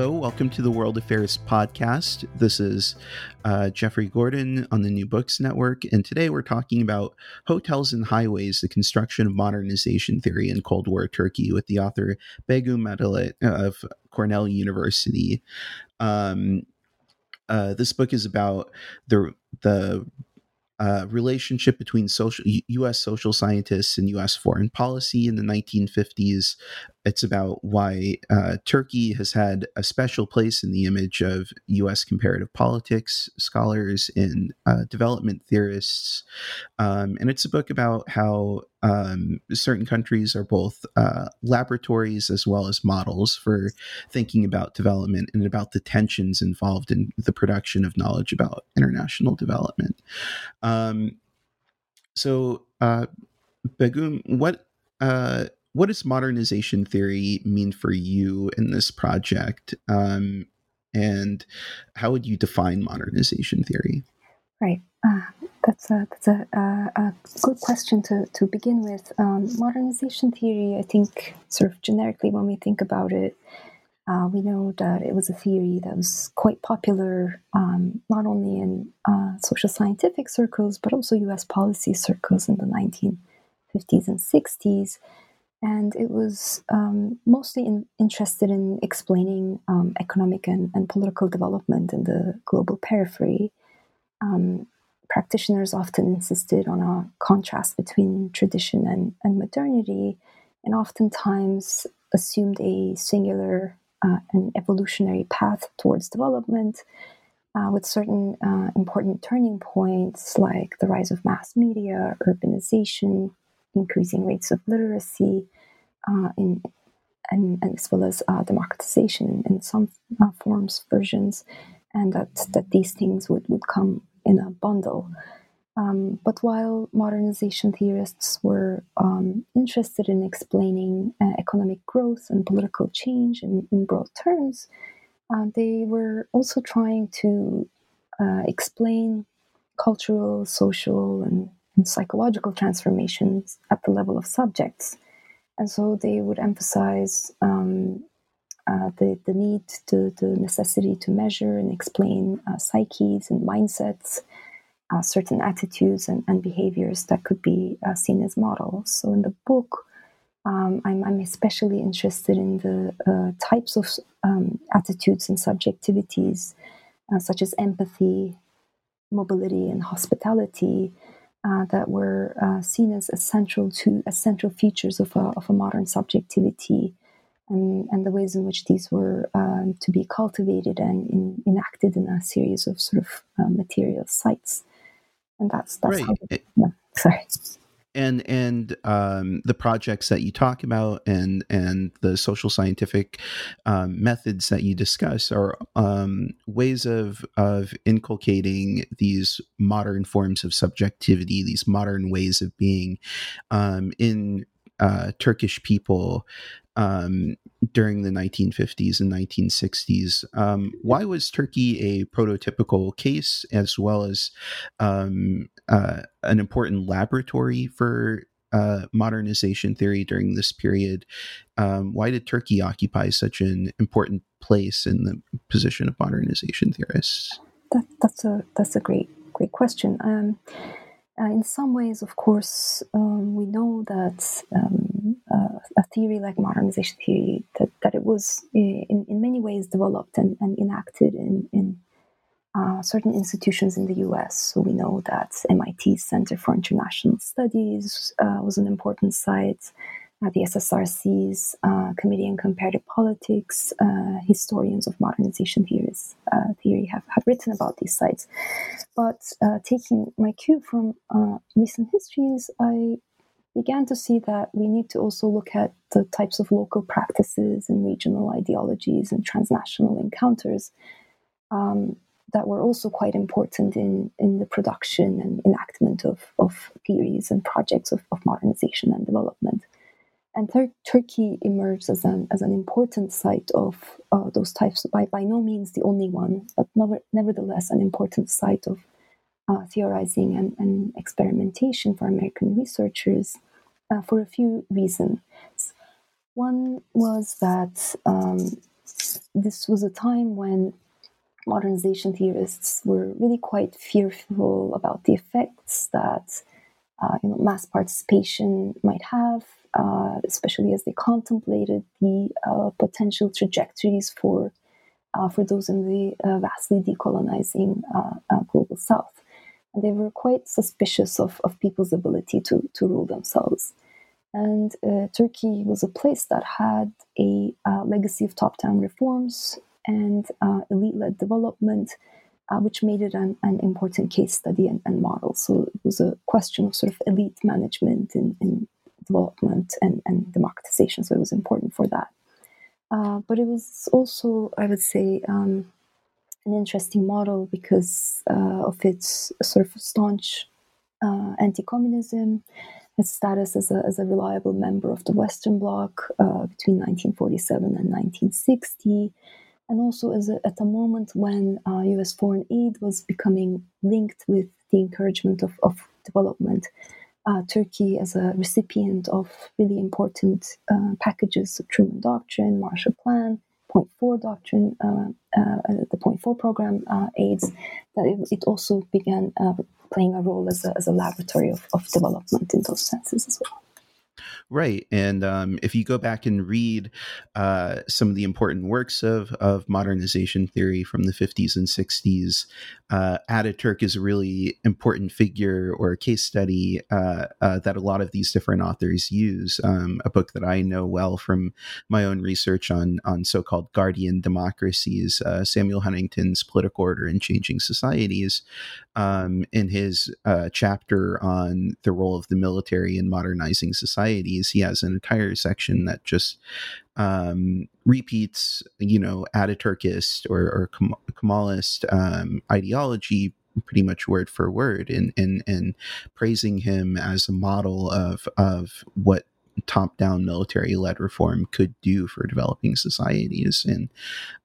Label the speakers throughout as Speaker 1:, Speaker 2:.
Speaker 1: Hello, welcome to the World Affairs Podcast. This is uh, Jeffrey Gordon on the New Books Network, and today we're talking about Hotels and Highways, the construction of modernization theory in Cold War Turkey with the author Begüm Adalet of Cornell University. Um, uh, this book is about the the uh, relationship between social U.S. social scientists and U.S. foreign policy in the 1950s. It's about why uh, Turkey has had a special place in the image of U.S. comparative politics scholars and uh, development theorists, um, and it's a book about how um, certain countries are both uh, laboratories as well as models for thinking about development and about the tensions involved in the production of knowledge about international development. Um, so, uh, Begüm, what uh, what does modernization theory mean for you in this project? Um, and how would you define modernization theory?
Speaker 2: Right. Uh, that's a that's a, a, good question to, to begin with. Um, modernization theory, I think, sort of generically, when we think about it, uh, we know that it was a theory that was quite popular um, not only in uh, social scientific circles but also U.S. policy circles in the 1950s and 60s, and it was um, mostly in, interested in explaining um, economic and, and, political development in the global periphery. Um, practitioners often insisted on a contrast between tradition and, and modernity, and oftentimes assumed a singular uh, an evolutionary path towards development uh, with certain uh, important turning points like the rise of mass media, urbanization, increasing rates of literacy, uh, in, and, and, as well as uh, democratization in, in some uh, forms, versions, and that, that these things would, would come in a bundle. Um, but while modernization theorists were um, interested in explaining uh, economic growth and political change in, in broad terms, uh, they were also trying to uh, explain cultural, social, and, and, psychological transformations at the level of subjects. And so they would emphasize um, uh, the, the need, to, the necessity to measure and explain uh, psyches and mindsets uh, certain attitudes and, and, behaviors that could be uh, seen as models. So in the book, um, I'm, I'm, especially interested in the uh, types of um, attitudes and subjectivities, such as empathy, mobility, and hospitality, uh, that were uh, seen as essential to essential features of a, of a modern subjectivity. And, and, the ways in which these were um, to be cultivated and in, enacted in a series of sort of material sites and that's that's right. how yeah. sorry
Speaker 1: and and um, the projects that you talk about and and the social scientific um, methods that you discuss are um, ways of of inculcating these modern forms of subjectivity, these modern ways of being um, in uh, Turkish people um, during the 1950s and 1960s. Um, why was Turkey a prototypical case as well as um, uh, an important laboratory for uh, modernization theory during this period? Um, why did Turkey occupy such an important place in the position of modernization theorists?
Speaker 2: That, that's a that's a great great question. Uh, in some ways, of course, um, we know that um, uh, a theory like modernization theory that, that it was in, in many ways developed and, and enacted in, in uh, certain institutions in the US. So we know that MIT's Center for International Studies uh, was an important site the SSRC's uh, Committee on Comparative Politics, uh, historians of modernization theories, uh, theory have, have written about these sites. But uh, taking my cue from uh, recent histories, I began to see that we need to also look at the types of local practices and regional ideologies and transnational encounters um, that were also quite important in, in the production and enactment of, of theories and projects of, of modernization and development. And Tur- Turkey emerged as an, as an important site of uh, those types, by, by no means the only one, but never, nevertheless an important site of uh, theorizing and, and, experimentation for American researchers uh, for a few reasons. One was that um, this was a time when modernization theorists were really quite fearful about the effects that uh, you know, mass participation might have, uh, especially as they contemplated the uh, potential trajectories for uh, for those in the uh, vastly decolonizing uh, global south. And they were quite suspicious of, of people's ability to, to rule themselves. And Turkey was a place that had a legacy of top down reforms and elite led development, uh, which made it an, an important case study and, and, model. So it was a question of sort of elite management in, in development and, and, democratization. So it was important for that. Uh, but it was also, I would say, um, an interesting model because uh, of its sort of staunch uh, anti communism its status as a, as a reliable member of the Western Bloc uh, between 1947 and 1960, and also as a, at a moment when uh, US foreign aid was becoming linked with the encouragement of, of development. Uh, Turkey, as a recipient of really important uh, packages of Truman Doctrine, Marshall Plan, Point Four Doctrine, uh, uh, the Point Four program uh, aids, that it, it, also began playing a role as a, as a laboratory of, of development in those senses as well.
Speaker 1: Right. And um, if you go back and read uh, some of the important works of, of modernization theory from the 50s and 60s, uh, Ataturk is a really important figure or a case study uh, uh, that a lot of these different authors use. Um, a book that I know well from my own research on, on so called guardian democracies, uh, Samuel Huntington's Political Order and Changing Societies, um, in his uh, chapter on the role of the military in modernizing societies, he has an entire section that just um, repeats, you know, Ataturkist or, or Kemalist um, ideology pretty much word for word and and and praising him as a model of of what top down military led reform could do for developing societies. And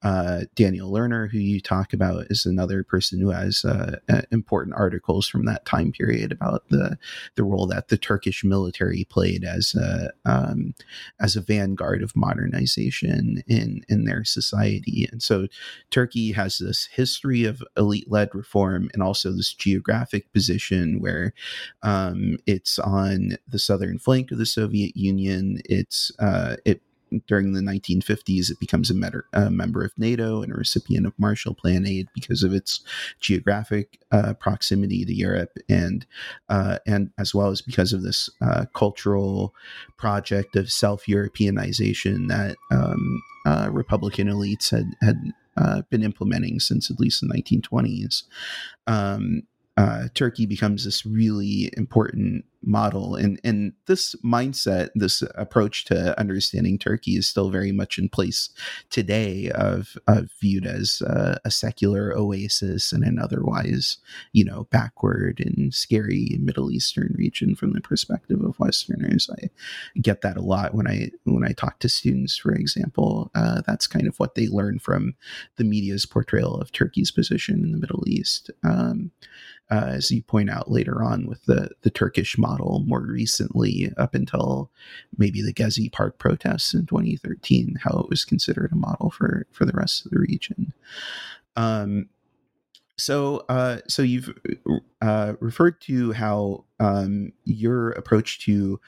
Speaker 1: uh, Daniel Lerner, who you talk about, is another person who has uh, important articles from that time period about the the role that the Turkish military played as a um, as a vanguard of modernization in in their society. And so Turkey has this history of elite led reform and also this geographic position where um, it's on the southern flank of the Soviet Union Union. It's uh, it during the 1950s it becomes a, member, a, member of NATO and a recipient of Marshall Plan aid because of its geographic uh, proximity to Europe and uh, and as well as because of this uh, cultural project of self Europeanization that um, uh, Republican elites had had uh, been implementing since at least the 1920s. Um, uh, Turkey becomes this really important model and and this mindset this approach to understanding turkey is still very much in place today of, of viewed as a secular oasis in an otherwise you know backward and scary middle eastern region from the perspective of westerners. I get that a lot when i when i talk to students for example. Uh, that's kind of what they learn from the media's portrayal of turkey's position in the middle east. Um, uh, as you point out later on with the the turkish model model more recently, up until maybe the Gezi Park protests in 2013, how it was considered a model for for the rest of the region. Um, so, uh, so you've uh, referred to how um, your approach to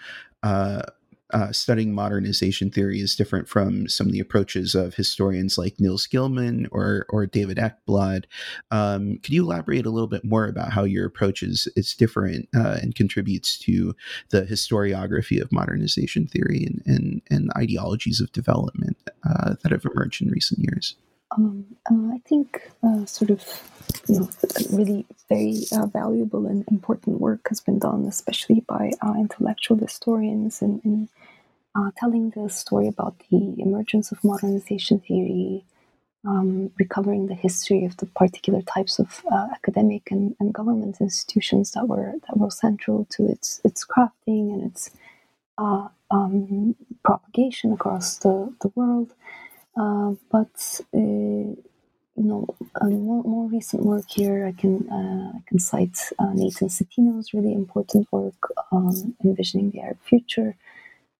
Speaker 1: uh, uh, studying modernization theory is different from some of the approaches of historians like Nils Gilman or or David Ekbladh. Um, could you elaborate a little bit more about how your approach is is different uh, and contributes to the historiography of modernization theory and and, and ideologies of development uh, that have emerged in recent years?
Speaker 2: Um, uh, I think uh, sort of you know, really very uh, valuable and important work has been done, especially by uh, intellectual historians in, in uh, telling the story about the emergence of modernization theory, um, recovering the history of the particular types of uh, academic and, and, government institutions that were that were central to its its crafting and its um, propagation across the, the world. Uh, but uh, you know, more, more recent work here, I can uh, I can cite uh, Nathan Citino's really important work on envisioning the Arab future.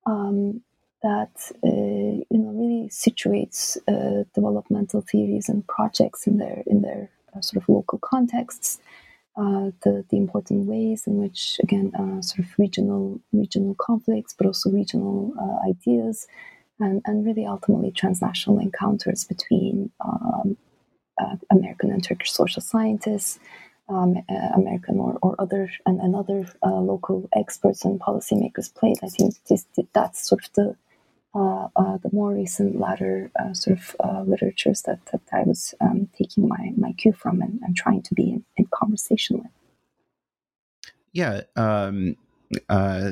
Speaker 2: Um, that uh, you know really situates uh, developmental theories and projects in their in their uh, sort of local contexts. Uh, the the important ways in which again uh, sort of regional regional conflicts, but also regional uh, ideas, and and really ultimately transnational encounters between um, American and Turkish social scientists. Um, American or, or other and, and other local experts and policymakers played. I think this, that's sort of the uh, uh, the more recent latter uh, sort of uh, literatures that, that I was um, taking my, my cue from and, and trying to be in, in conversation with.
Speaker 1: Yeah. Um, uh,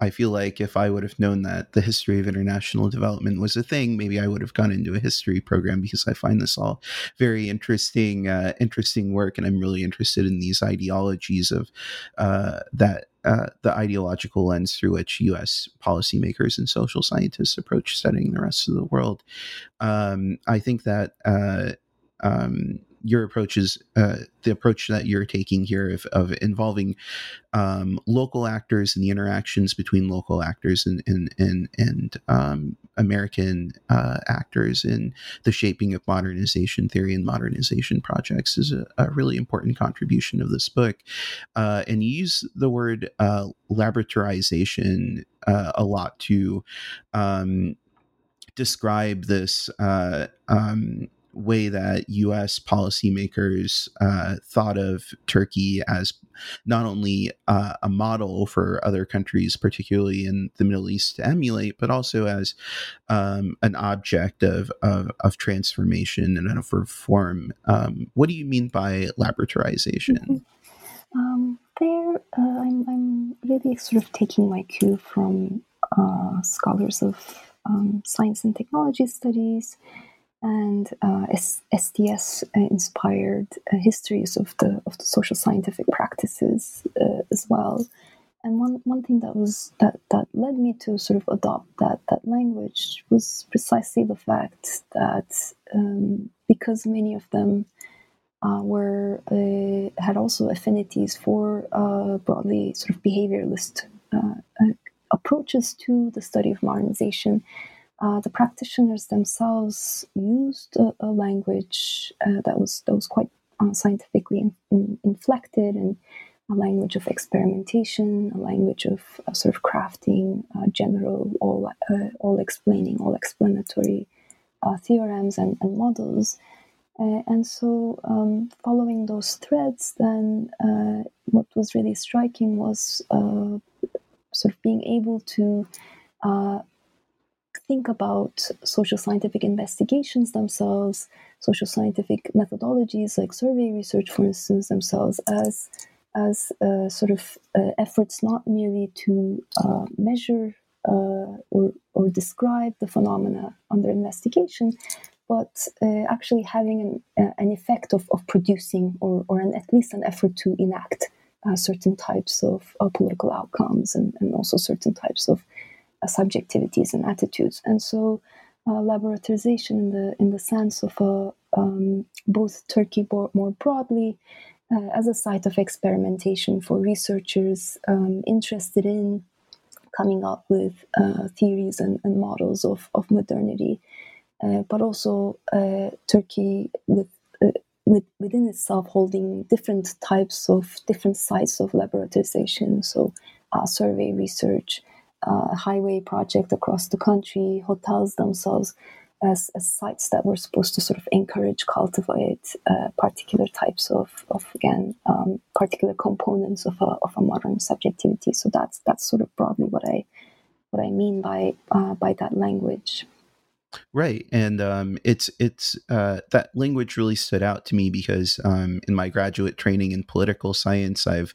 Speaker 1: I feel like if I would have known that the history of international development was a thing, maybe I would have gone into a history program because I find this all very interesting, uh, interesting work, and I'm really interested in these ideologies of uh, that uh, the ideological lens through which U.S. policymakers and social scientists approach studying the rest of the world. Um, I think that uh, um, your approach is uh, the approach that you're taking here of, of involving um, local actors and the interactions between local actors and and and, and um, American uh, actors in the shaping of modernization theory and modernization projects is a, a really important contribution of this book. Uh, and you use the word uh, laboratorization uh, a lot to um, describe this uh, um, way that U.S. policymakers uh, thought of Turkey as not only uh, a model for other countries, particularly in the Middle East, to emulate, but also as um, an object of, of, of, transformation and of reform. Um, what do you mean by laboratorization?
Speaker 2: Mm-hmm. Um, there, uh, I'm, I'm, really sort of taking my cue from uh, scholars of um, science and technology studies and uh, STS inspired uh, histories of the of the social scientific practices uh, as well. And one, one thing that was that, that led me to sort of adopt that that language was precisely the fact that um, because many of them uh, were uh, had also affinities for uh, broadly sort of behavioralist approaches to the study of modernization uh, the practitioners themselves used a, a language uh, that was that was quite uh, scientifically in, in, inflected and a language of experimentation, a language of uh, sort of crafting uh, general, all uh, all explaining, all explanatory theorems and, and models. and so, um, following those threads, then what was really striking was sort of being able to think about social scientific investigations themselves, social scientific methodologies like survey research, for instance, themselves as as uh, sort of uh, efforts not merely to uh, measure uh, or or describe the phenomena under investigation, but uh, actually having an, uh, an effect of, of producing or, or an, at least an effort to enact certain types of, political outcomes and, and also certain types of subjectivities and attitudes. And so, uh, laboratorization in the in the sense of uh, um, both Turkey more broadly uh, as a site of experimentation for researchers um, interested in coming up with uh, theories and, and, models of, of modernity, uh, but also Turkey with, with within itself holding different types of different sites of laboratorization, so survey research, uh, highway project across the country, hotels themselves as, as, sites that were supposed to sort of encourage, cultivate uh, particular types of, of again, um, particular components of a, of a modern subjectivity. So that's that's sort of broadly what I what I mean by uh, by that language.
Speaker 1: Right, and um, it's it's uh, that language really stood out to me because um, in my graduate training in political science, I've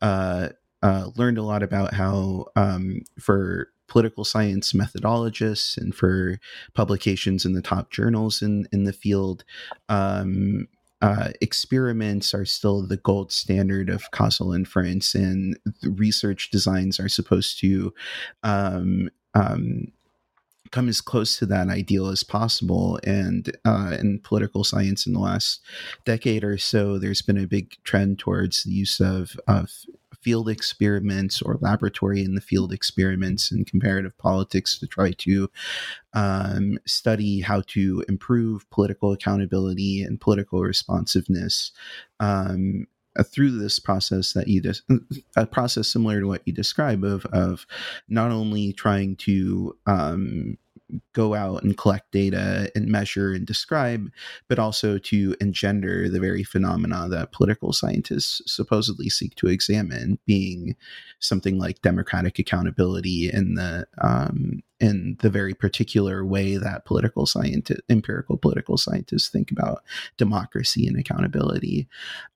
Speaker 1: uh, uh, learned a lot about how um, for political science methodologists and for publications in the top journals in in the field. Um, uh, experiments are still the gold standard of causal inference, and research designs are supposed to um, um, come as close to that ideal as possible. And uh, in political science in the last decade or so, there's been a big trend towards the use of, of field experiments or laboratory in the field experiments in comparative politics to try to um, study how to improve political accountability and political responsiveness um, uh, through this process that you just a process similar to what you describe of of not only trying to um, go out and collect data and measure and describe, but also to engender the very phenomena that political scientists supposedly seek to examine, being something like democratic accountability in the um, in the very particular way that political scientists, empirical political scientists, think about democracy and accountability.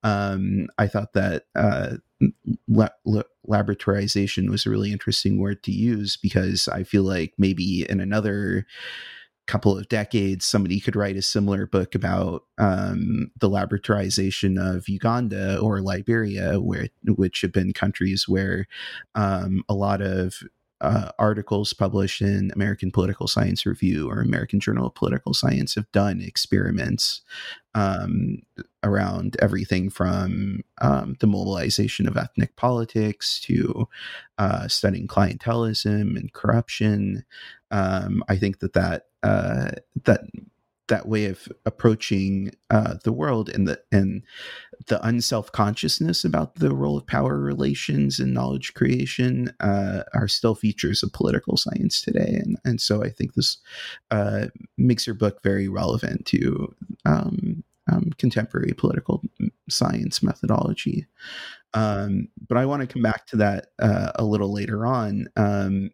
Speaker 1: Um, I thought that uh, la- la- laboratorization was a really interesting word to use because I feel like maybe in another couple of decades somebody could write a similar book about um, the laboratorization of Uganda or Liberia, where which have been countries where um, a lot of uh, articles published in American Political Science Review or American Journal of Political Science have done experiments um, around everything from um, the mobilization of ethnic politics to uh, studying clientelism and corruption. Um, I think that that uh, that that way of approaching uh, the world and the and the unself consciousness about the role of power relations and knowledge creation uh, are still features of political science today, and and so I think this uh, makes your book very relevant to um, um, contemporary political science methodology. Um, but I want to come back to that uh, a little later on. Um,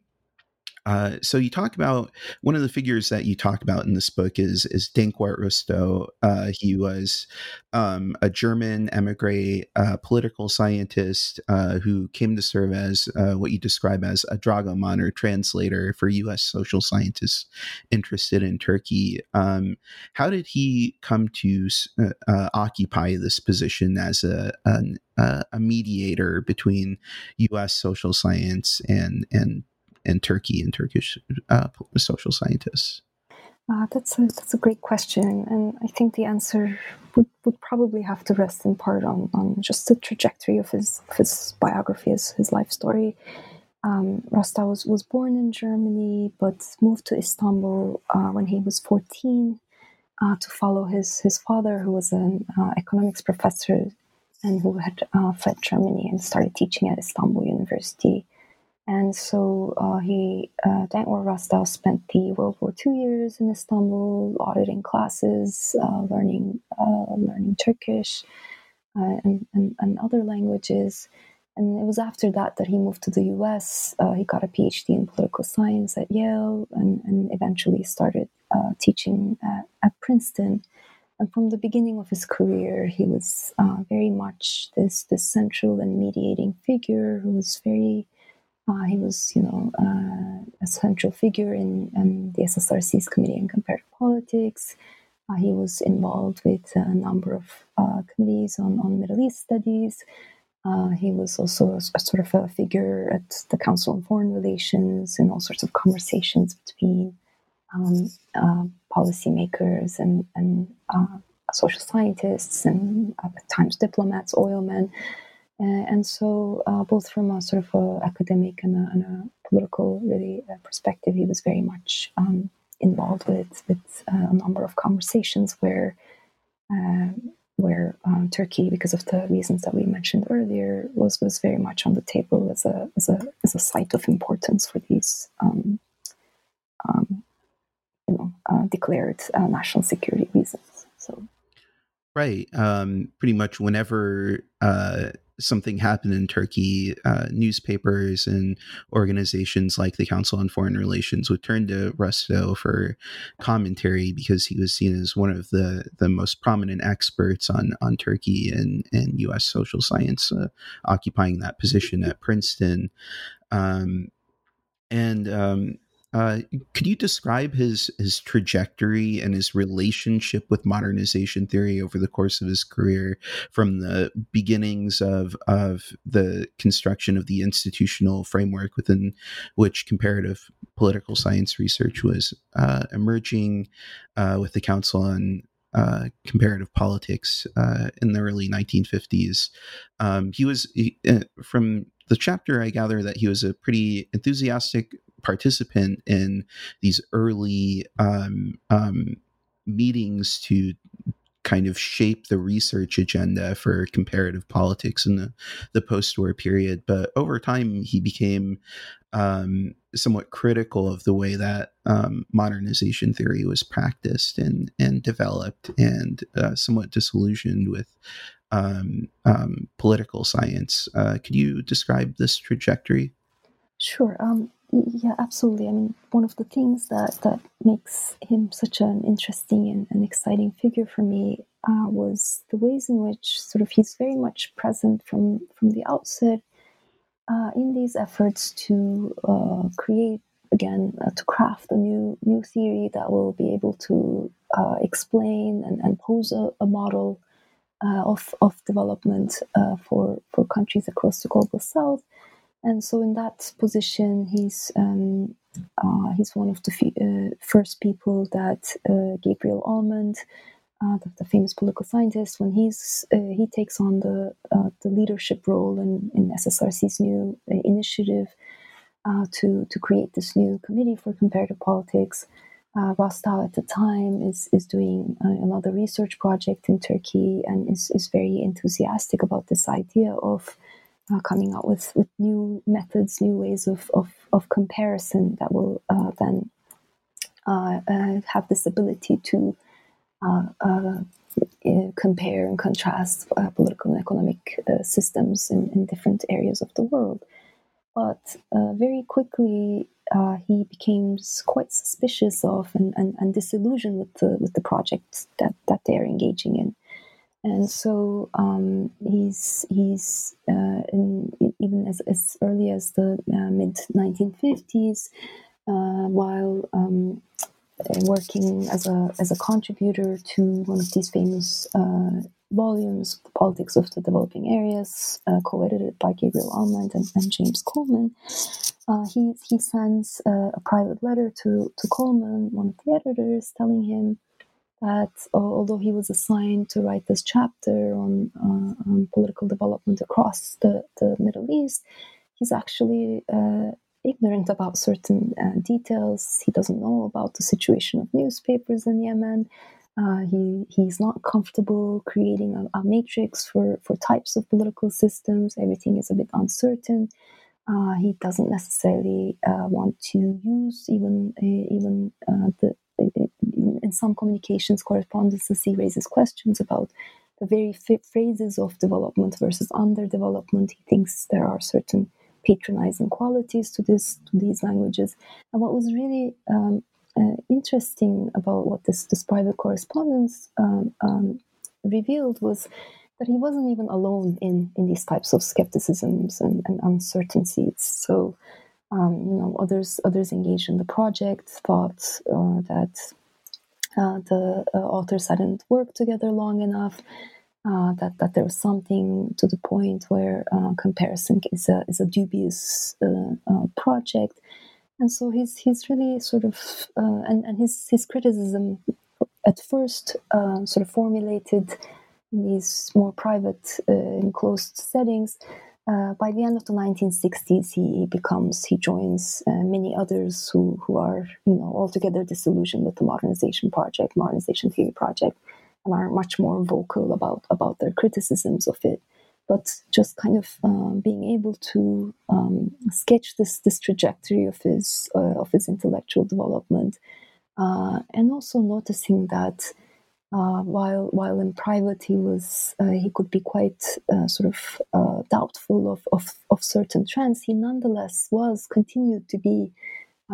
Speaker 1: uh, so you talk about one of the figures that you talk about in this book is is Dankwart Rustow. Uh, he was um, a German emigre uh, political scientist uh, who came to serve as uh, what you describe as a dragoman or translator for U.S. social scientists interested in Turkey. Um, how did he come to occupy this position as a, an, a mediator between U.S. social science and and and Turkey and Turkish uh, social scientists?
Speaker 2: Uh, that's a that's a great question, and I think the answer would, would probably have to rest in part on, on just the trajectory of his of his biography, his, his life story. Um, Rustow was, was born in Germany, but moved to Istanbul uh, when he was 14 uh, to follow his, his father, who was an uh, economics professor and who had uh, fled Germany and started teaching at Istanbul University. And so uh, he, uh, Dankwart Rustow, spent the World War II years in Istanbul, auditing classes, uh, learning uh, learning Turkish uh, and, and, and, other languages. And it was after that that he moved to the U.S. Uh, he got a PhD in political science at Yale, and, and eventually started teaching at, at, Princeton. And from the beginning of his career, he was very much this this central and mediating figure who was very uh, he was, you know, uh, a central figure in, in, the SSRC's Committee on Comparative Politics. Uh, he was involved with a number of uh, committees on, on Middle East studies. Uh, he was also a, a, sort of a figure at the Council on Foreign Relations and all sorts of conversations between um, uh, policymakers and, and social scientists and at times diplomats, oilmen. Uh, and so, uh, both from a sort of a academic and a, and a political really uh, perspective, he was very much um, involved with with a number of conversations where where um, Turkey, because of the reasons that we mentioned earlier, was was very much on the table as a as a as a site of importance for these um, um, you know uh, declared uh, national security reasons. So
Speaker 1: Right. Um, pretty much whenever uh, something happened in Turkey, uh, newspapers and organizations like the Council on Foreign Relations would turn to Rustow for commentary because he was seen as one of the, the most prominent experts on, on Turkey and, and U.S. social science, uh, occupying that position at Princeton. Um, and um, uh, could you describe his his trajectory and his relationship with modernization theory over the course of his career, from the beginnings of of the construction of the institutional framework within which comparative political science research was uh, emerging, uh, with the Council on uh, comparative politics uh, in the early 1950s. Um, he was he, uh, from the chapter. I gather that he was a pretty enthusiastic participant in these early um, um, meetings to kind of shape the research agenda for comparative politics in the, the post-war period. But over time, he became um, somewhat critical of the way that um, modernization theory was practiced and and developed, and uh, somewhat disillusioned with um, um political science. Uh, could you describe this trajectory?
Speaker 2: Sure. Yeah, absolutely. I mean, one of the things that, that makes him such an interesting and, and exciting figure for me uh, was the ways in which sort of he's very much present from from the outset uh, in these efforts to uh, create again uh, to craft a new new theory that will be able to uh, explain and, and pose a, a model uh, of of development for for countries across the global south and so, in that position, he's um, uh, he's one of the f- uh, first people that uh, Gabriel Almond, uh, the, the, famous political scientist, when he's uh, he takes on the uh, the leadership role in, in SSRC's new initiative to to create this new committee for comparative politics. Uh, Rustow at the time is is doing another research project in Turkey and is, is very enthusiastic about this idea of uh, coming out with, with new methods, new ways of, of, of comparison that will uh, then uh, uh have this ability to uh, uh, compare and contrast political and economic systems in, in, different areas of the world. But very quickly, he became quite suspicious of and, and, and disillusioned with the, with the project that, that they're engaging in and so um, he's he's uh, in, even as, as early as the uh, mid 1950s, uh, while um, working as a as a contributor to one of these famous uh, volumes, "The Politics of the Developing Areas," uh, co-edited by Gabriel Almond and, and James Coleman. Uh, he he sends a private letter to to Coleman, one of the editors, telling him that although he was assigned to write this chapter on, uh, on political development across the, the Middle East, he's actually uh, ignorant about certain uh, details. He doesn't know about the situation of newspapers in Yemen. Uh, he he's not comfortable creating a, a, matrix for, for types of political systems. Everything is a bit uncertain. Uh, he doesn't necessarily uh, want to use even even the in some communications correspondences, he raises questions about the very phrases of development versus underdevelopment. He thinks there are certain patronizing qualities to this to these languages. And what was really um, uh, interesting about what this this private correspondence um, um, revealed was that he wasn't even alone in in these types of skepticisms and, and uncertainties. So. Um, you know, others others engaged in the project thought uh, that uh, the uh, authors hadn't worked together long enough. Uh, that that there was something to the point where comparison is a is a dubious project, and so he's he's really sort of and and his his criticism at first sort of formulated in these more private enclosed settings uh, by the end of the 1960s, he becomes he joins uh, many others who who are you know altogether disillusioned with the modernization project, modernization theory project, and are much more vocal about about their criticisms of it. But just kind of um, being able to um, sketch this this trajectory of his uh, of his intellectual development, uh, and also noticing that Uh, while while in private he was uh, he could be quite uh, sort of uh, doubtful of, of, of certain trends, he nonetheless was continued to be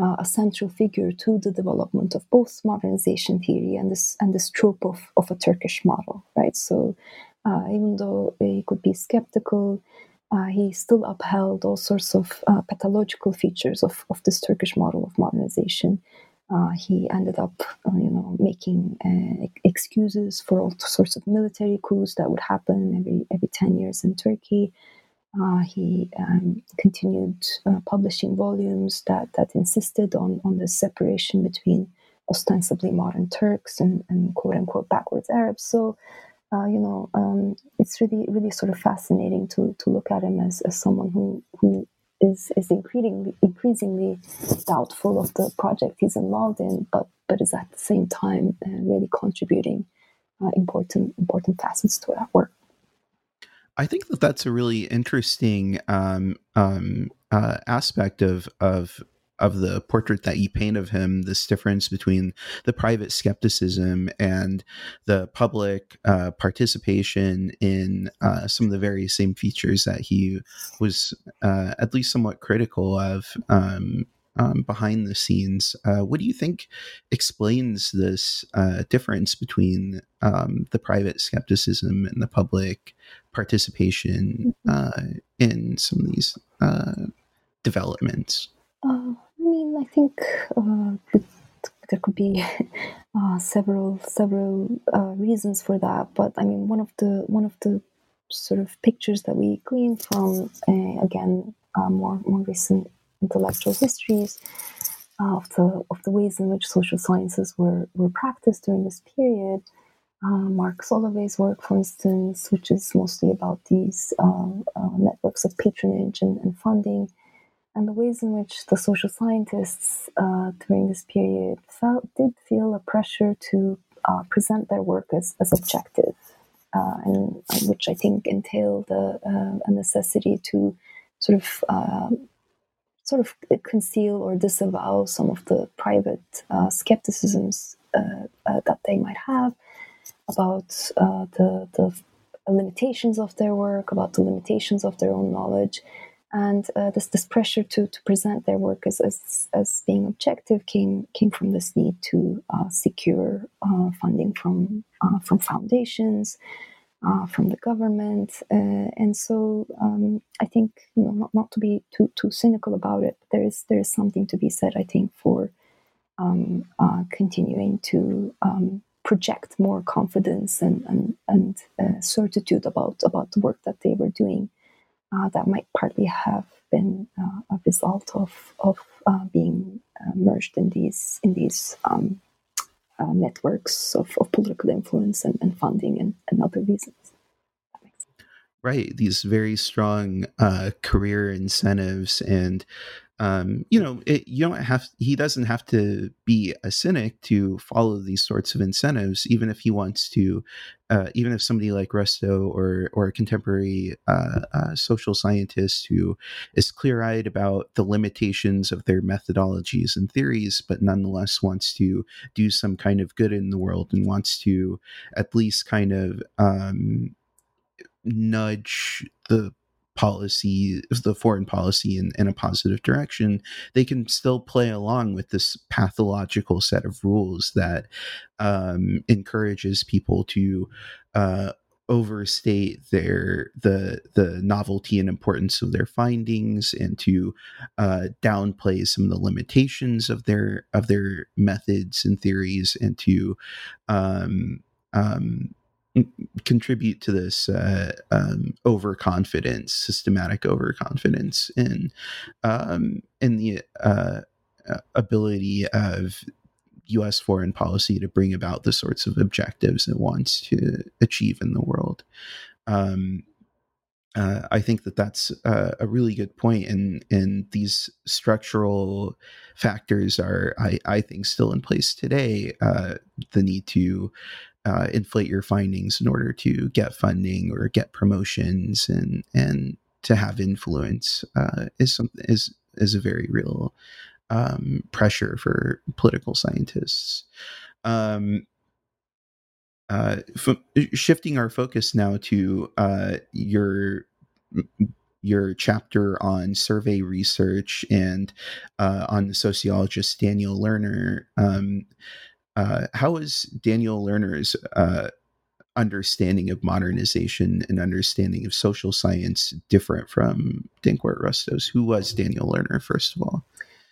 Speaker 2: uh, a central figure to the development of both modernization theory and this and this trope of, of a Turkish model, right? So uh, even though he could be skeptical, he still upheld all sorts of pathological features of, of this Turkish model of modernization. Uh, he ended up, uh, you know, making uh, excuses for all sorts of military coups that would happen every every ten years in Turkey. Uh, he um, continued uh, publishing volumes that that insisted on on the separation between ostensibly modern Turks and, and quote unquote backwards Arabs. So. Uh, you know, um, it's really, really sort of fascinating to to look at him as, as someone who who is is increasingly increasingly doubtful of the project he's involved in, but but is at the same time uh, really contributing uh, important important facets to that work.
Speaker 1: I think that that's a really interesting um, um, uh, aspect of of of the portrait that you paint of him, this difference between the private skepticism and the public uh, participation in uh, some of the very same features that he was uh, at least somewhat critical of um, um, behind the scenes. Uh, what do you think explains this uh, difference between um, the private skepticism and the public participation uh, in some of these developments?
Speaker 2: Uh, I think uh, there could be uh, several several uh, reasons for that, but I mean, one of the one of the sort of pictures that we glean from uh, again uh, more more recent intellectual histories of the of the ways in which social sciences were were practiced during this period. Uh, Mark Solovey's work, for instance, which is mostly about these uh, uh, networks of patronage and, and funding, and the ways in which the social scientists uh, during this period felt did feel a pressure to uh, present their work as, as objective, uh, and which I think entailed a, a necessity to sort of um, sort of conceal or disavow some of the private uh, skepticisms uh, uh, that they might have about the the limitations of their work, about the limitations of their own knowledge and uh, this this pressure to to present their work as as, as being objective came came from this need to uh, secure uh, funding from uh, from foundations, uh, from the government, uh, and so um, I think you know not, not to be too too cynical about it, there is there is something to be said I think for um, continuing to um, project more confidence and and, and certitude about about the work that they were doing uh, that might partly have been uh, a result of of uh, being uh, merged in these in these um, uh, networks of, of, political influence and, and funding and, and, other reasons.
Speaker 1: Right, these very strong uh, career incentives and um, you know, it, you don't have, he doesn't have to be a cynic to follow these sorts of incentives, even if he wants to, uh, even if somebody like Rustow or, or a contemporary uh, uh, social scientist who is clear eyed about the limitations of their methodologies and theories, but nonetheless wants to do some kind of good in the world and wants to at least kind of, um, nudge the policy, the foreign policy in, in a positive direction, they can still play along with this pathological set of rules that um, encourages people to uh, overstate their the the novelty and importance of their findings and to uh, downplay some of the limitations of their of their methods and theories and to um, um, contribute to this uh, um, overconfidence, systematic overconfidence in um, in the uh, ability of U.S. foreign policy to bring about the sorts of objectives it wants to achieve in the world. Um, uh, I think that that's uh, a really good point, and and these structural factors are, I, I think, still in place today. Uh, the need to uh, inflate your findings in order to get funding or get promotions and and to have influence uh, is something is is a very real um, pressure for political scientists. Um, uh, f- shifting our focus now to uh, your your chapter on survey research and uh, on the sociologist Daniel Lerner. Um, uh, how is Daniel Lerner's uh, understanding of modernization and understanding of social science different from Dankwart Rustow's? Who was Daniel Lerner, first of all?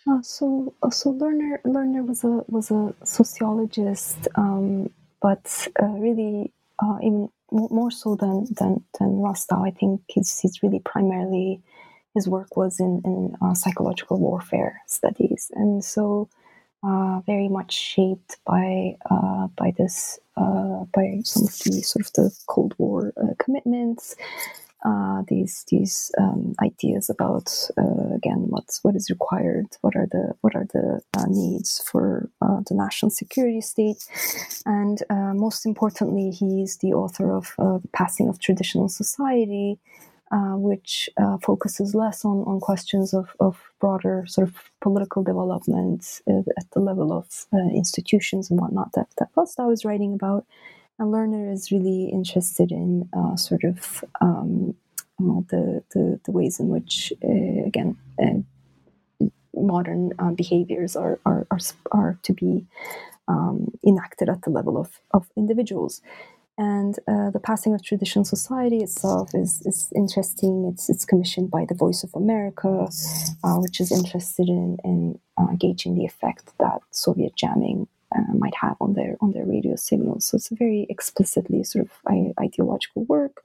Speaker 2: Uh, so, uh, so Lerner Lerner was a was a sociologist, um, but uh, really uh, even more so than than than Rustow. I think he's he's really primarily his work was in in psychological warfare studies, and so very much shaped by uh, by this uh, by some of the sort of the Cold War uh, commitments. Uh, these these um, ideas about uh, again what's what is required, what are the what are the needs for the national security state, and most importantly, he's the author of the passing of traditional society, uh, which uh, focuses less on, on questions of, of broader sort of political development uh, at the level of uh, institutions and whatnot that, that Rustow is writing about. And Lerner is really interested in sort of um, the, the, the, ways in which, again, modern behaviors are, are, are, are to be um, enacted at the level of, of individuals. And uh, the passing of traditional society itself is, is interesting. It's, it's commissioned by the Voice of America, uh, which is interested in, in uh, gauging the effect that Soviet jamming uh, might have on their on their radio signals. So it's a very explicitly sort of ideological work,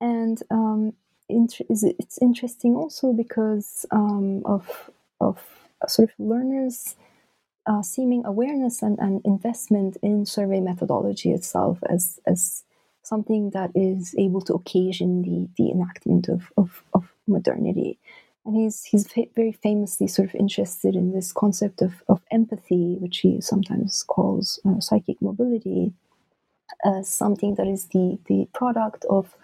Speaker 2: and um, it's interesting also because um, of of sort of Lerner's uh, seeming awareness and, and investment in survey methodology itself as as something that is able to occasion the the enactment of of, of modernity. And he's he's very famously sort of interested in this concept of, of empathy, which he sometimes calls uh, psychic mobility, as something that is the the product of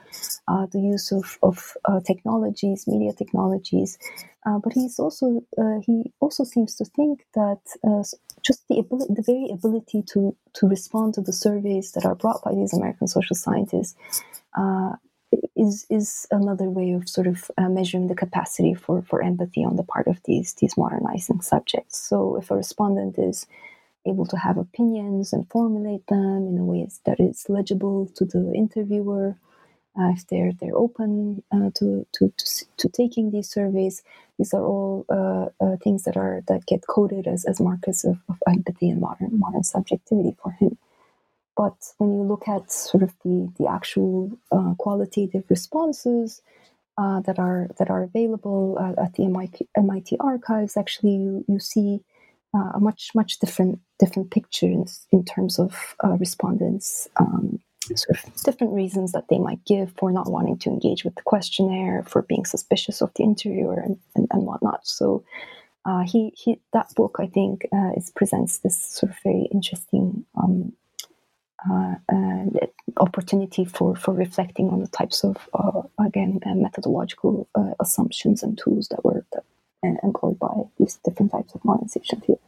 Speaker 2: uh, the use of, of uh, technologies, media technologies. Uh, but he's also uh, he also seems to think that uh, just the ability, the very ability to to respond to the surveys that are brought by these American social scientists uh, is is another way of sort of measuring the capacity for for empathy on the part of these these modernizing subjects. So if a respondent is able to have opinions and formulate them in a way that is legible to the interviewer, uh, if they're they're open uh, to, to, to to taking these surveys. These are all uh, uh, things that are that get coded as, as markers of, of empathy and modern modern subjectivity for him. But when you look at sort of the the actual uh, qualitative responses uh, that are that are available at the MIT, MIT archives, actually you you see a much much different different picture in, terms of respondents. Um, sort of different reasons that they might give for not wanting to engage with the questionnaire, for being suspicious of the interviewer, and, and, and whatnot. So, uh, he, he that book I think uh, is presents this sort of very interesting um, uh, opportunity for for reflecting on the types of uh, again uh, methodological uh, assumptions and tools that were that, employed by these different types of modernization theory.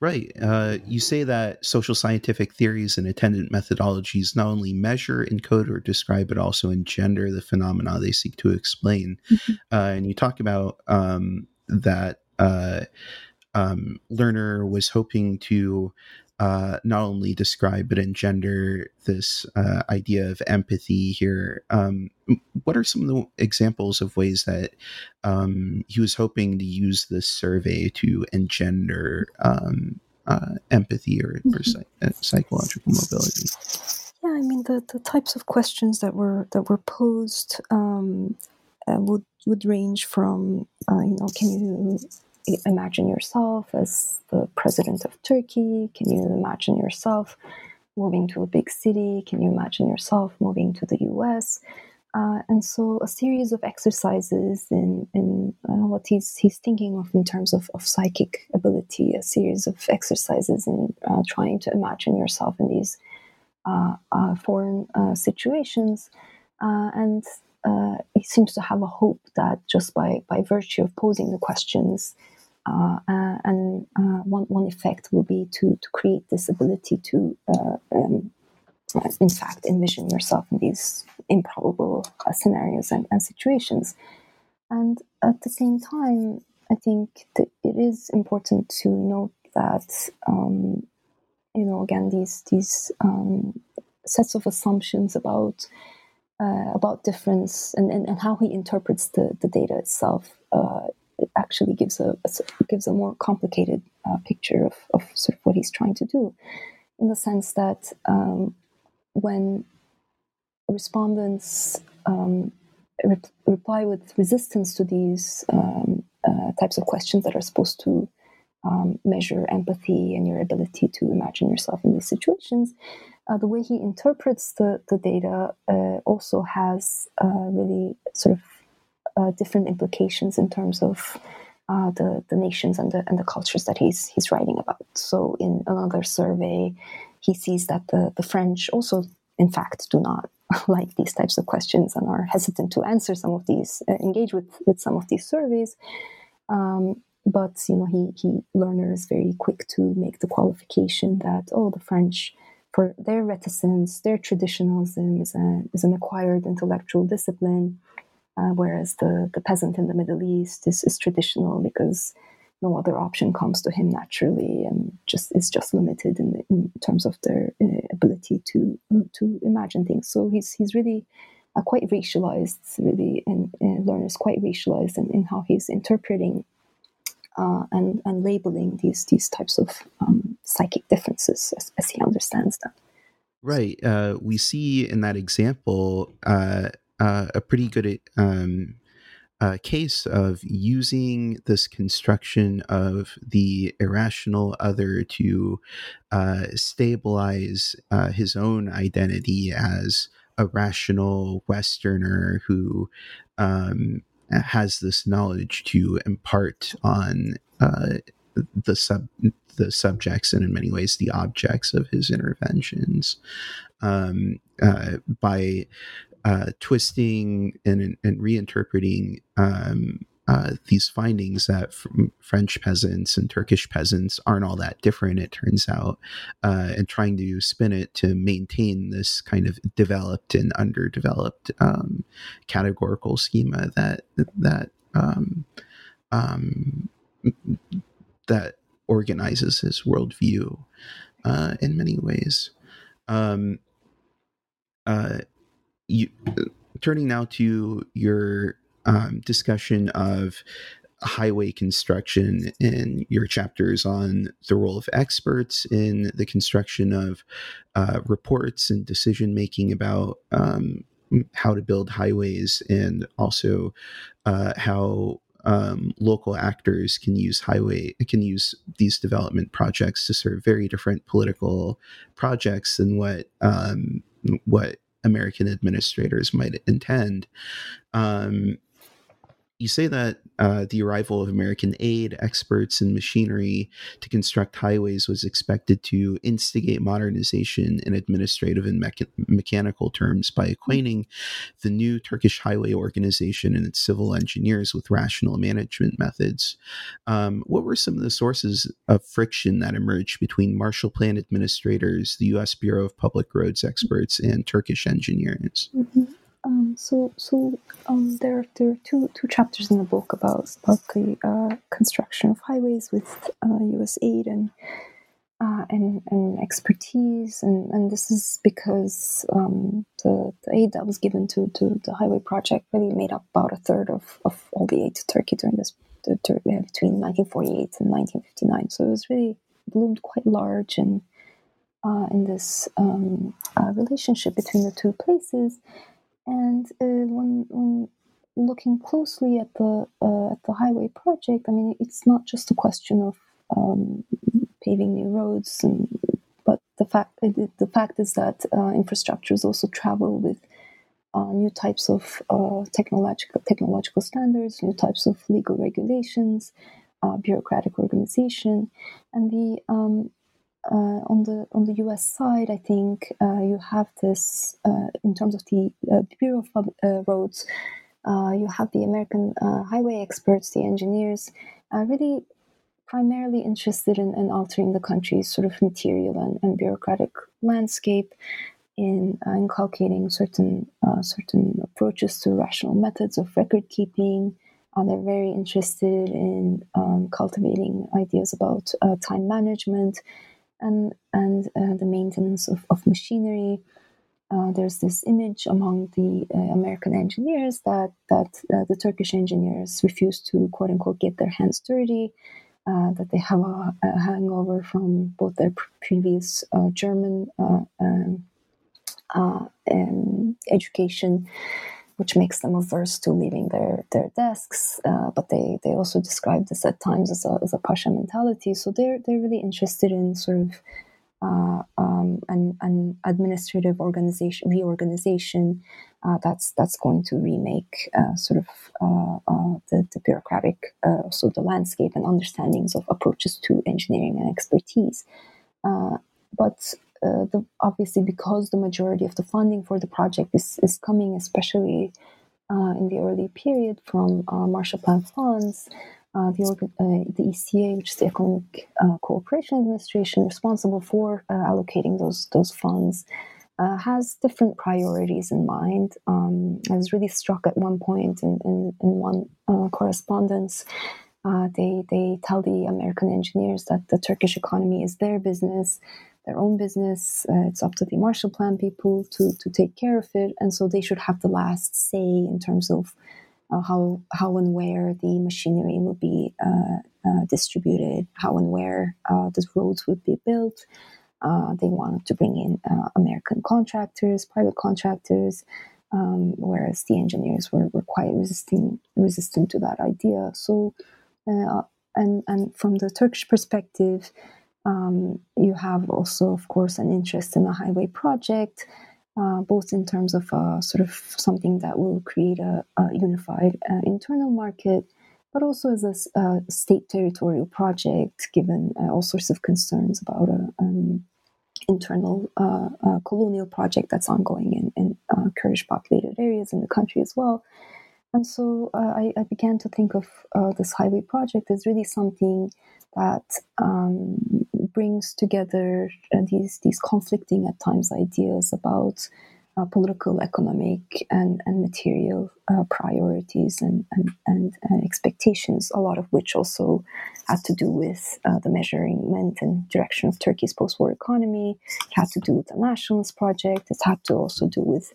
Speaker 1: Right. Uh, you say that social scientific theories and attendant methodologies not only measure, encode, or describe, but also engender the phenomena they seek to explain. Mm-hmm. Uh, and you talk about um, that uh, um, Lerner was hoping to uh, not only describe but engender this uh, idea of empathy here. Um, what are some of the examples of ways that um, he was hoping to use this survey to engender um, uh, empathy or, or mm-hmm. psychological mobility?
Speaker 2: Yeah, I mean the, the types of questions that were that were posed um, uh, would would range from uh, you know can you imagine yourself as the president of Turkey? Can you imagine yourself moving to a big city? Can you imagine yourself moving to the US? Uh, and so a series of exercises in, in uh, what he's, he's thinking of in terms of, of psychic ability, a series of exercises in uh, trying to imagine yourself in these uh, uh, foreign uh, situations. and he seems to have a hope that just by, by virtue of posing the questions, uh, and uh, one, one effect will be to, to create this ability to uh, um, in fact, envision yourself in these improbable uh, scenarios and, and situations. And at the same time, I think that it is important to note that um, you know again these these um, sets of assumptions about uh, about difference and, and, and, how he interprets the, the data itself uh, it actually gives a, a, gives a more complicated uh, picture of, of sort of what he's trying to do. In the sense that um, when respondents um, re- reply with resistance to these um, uh, types of questions that are supposed to um, measure empathy and your ability to imagine yourself in these situations, uh, the way he interprets the, the data uh, also has uh, really sort of uh, different implications in terms of uh, the, the nations and the, and the cultures that he's, he's writing about. So, in another survey, he sees that the, the French also, in fact, do not like these types of questions and are hesitant to answer some of these, uh, engage with, with some of these surveys. Um, but you know, he, he Lerner is very quick to make the qualification that oh, the French for their reticence, their traditionalism is, a, is an acquired intellectual discipline, uh, whereas the, the peasant in the Middle East is, is traditional because no other option comes to him naturally and just is just limited in, in terms of their uh, ability to to imagine things. So he's he's really uh, quite racialized, really, and, and Lerner's quite racialized in, in how he's interpreting uh, and and labeling these these types of um, psychic differences as, as, he understands them.
Speaker 1: Right. Uh, we see in that example uh, uh a pretty good um, uh, case of using this construction of the irrational other to uh, stabilize his own identity as a rational Westerner who um, has this knowledge to impart on uh, the sub the subjects and in many ways the objects of his interventions. Um, uh, by uh, twisting and, and reinterpreting um, uh, these findings that French peasants and Turkish peasants aren't all that different, it turns out, uh, and trying to spin it to maintain this kind of developed and underdeveloped um, categorical schema that that um, um, that organizes his worldview uh, in many ways. Um, uh, you, turning now to your um, discussion of highway construction in your chapters on the role of experts in the construction of uh, reports and decision making about um, how to build highways and also uh, how um, local actors can use highway can use these development projects to serve very different political projects than what um, what American administrators might intend. Um, you say that uh, the arrival of American aid, experts, and machinery to construct highways was expected to instigate modernization in administrative and mecha- mechanical terms by acquainting the new Turkish highway organization and its civil engineers with rational management methods. Um, what were some of the sources of friction that emerged between Marshall Plan administrators, the U.S. Bureau of Public Roads experts, and Turkish engineers?
Speaker 2: Mm-hmm. Um, so, so um, there, there are two two chapters in the book about about the uh, construction of highways with uh, U.S. aid and uh, and, and expertise, and, and this is because um, the, the aid that was given to, to the highway project really made up about a third of, of all the aid to Turkey during this between 1948 and 1959. So it was really bloomed quite large and uh, in this um, uh, relationship between the two places. And uh, when when looking closely at the uh, at the highway project, I mean, it's not just a question of um, paving new roads, and, but the fact the fact is that uh, infrastructures also travel with uh, new types of uh, technological technological standards, new types of legal regulations, uh, bureaucratic organization, and the um, uh, on the on the U.S. side, I think uh, you have this uh, in terms of the uh, Bureau of uh, Roads. Uh, you have the American highway experts, the engineers, really primarily interested in, in, altering the country's sort of material and, and bureaucratic landscape. in inculcating certain certain approaches to rational methods of record keeping. They're very interested in um, cultivating ideas about time management and and uh, the maintenance of, of machinery. Uh, there's this image among the American engineers that that the Turkish engineers refuse to quote unquote get their hands dirty. that they have a, a, hangover from both their previous German um, uh, um, education, which makes them averse to leaving their their desks. Uh, but they they also describe this at times as a as a pasha mentality. So they're they're really interested in sort of uh, um, an, an administrative organization reorganization uh, that's that's going to remake uh, sort of uh, uh, the, the, bureaucratic so the landscape and understandings of approaches to engineering and expertise. but uh, the, obviously because the majority of the funding for the project is, is coming, especially uh, in the early period, from uh, Marshall Plan funds. Uh, the, uh, the ECA, which is the Economic Cooperation Administration, responsible for allocating those those funds, has different priorities in mind. Um, I was really struck at one point in, in, in one correspondence uh, they they tell the American engineers that the Turkish economy is their business, their own business. Uh, it's up to the Marshall Plan people to to take care of it, and so they should have the last say in terms of uh, how how and where the machinery will be uh, uh distributed, how and where uh, the roads would be built. They wanted to bring in American contractors, private contractors. Um, whereas the engineers were, were quite resisting resistant to that idea. So, and and from the Turkish perspective, um, you have also, of course, an interest in the highway project, uh, both in terms of uh, sort of something that will create a, a unified uh, internal market, but also as a uh, state territorial project, given uh, all sorts of concerns about an um, internal uh, colonial project that's ongoing in, in Kurdish populated areas in the country as well. And so I, I, began to think of this highway project as really something that um, brings together uh, these these conflicting at times ideas about uh, political, economic, and and material uh, priorities and and, and uh, expectations. A lot of which also had to do with uh, the measurement and direction of Turkey's post-war economy. It had to do with the nationalist project. It had to also do with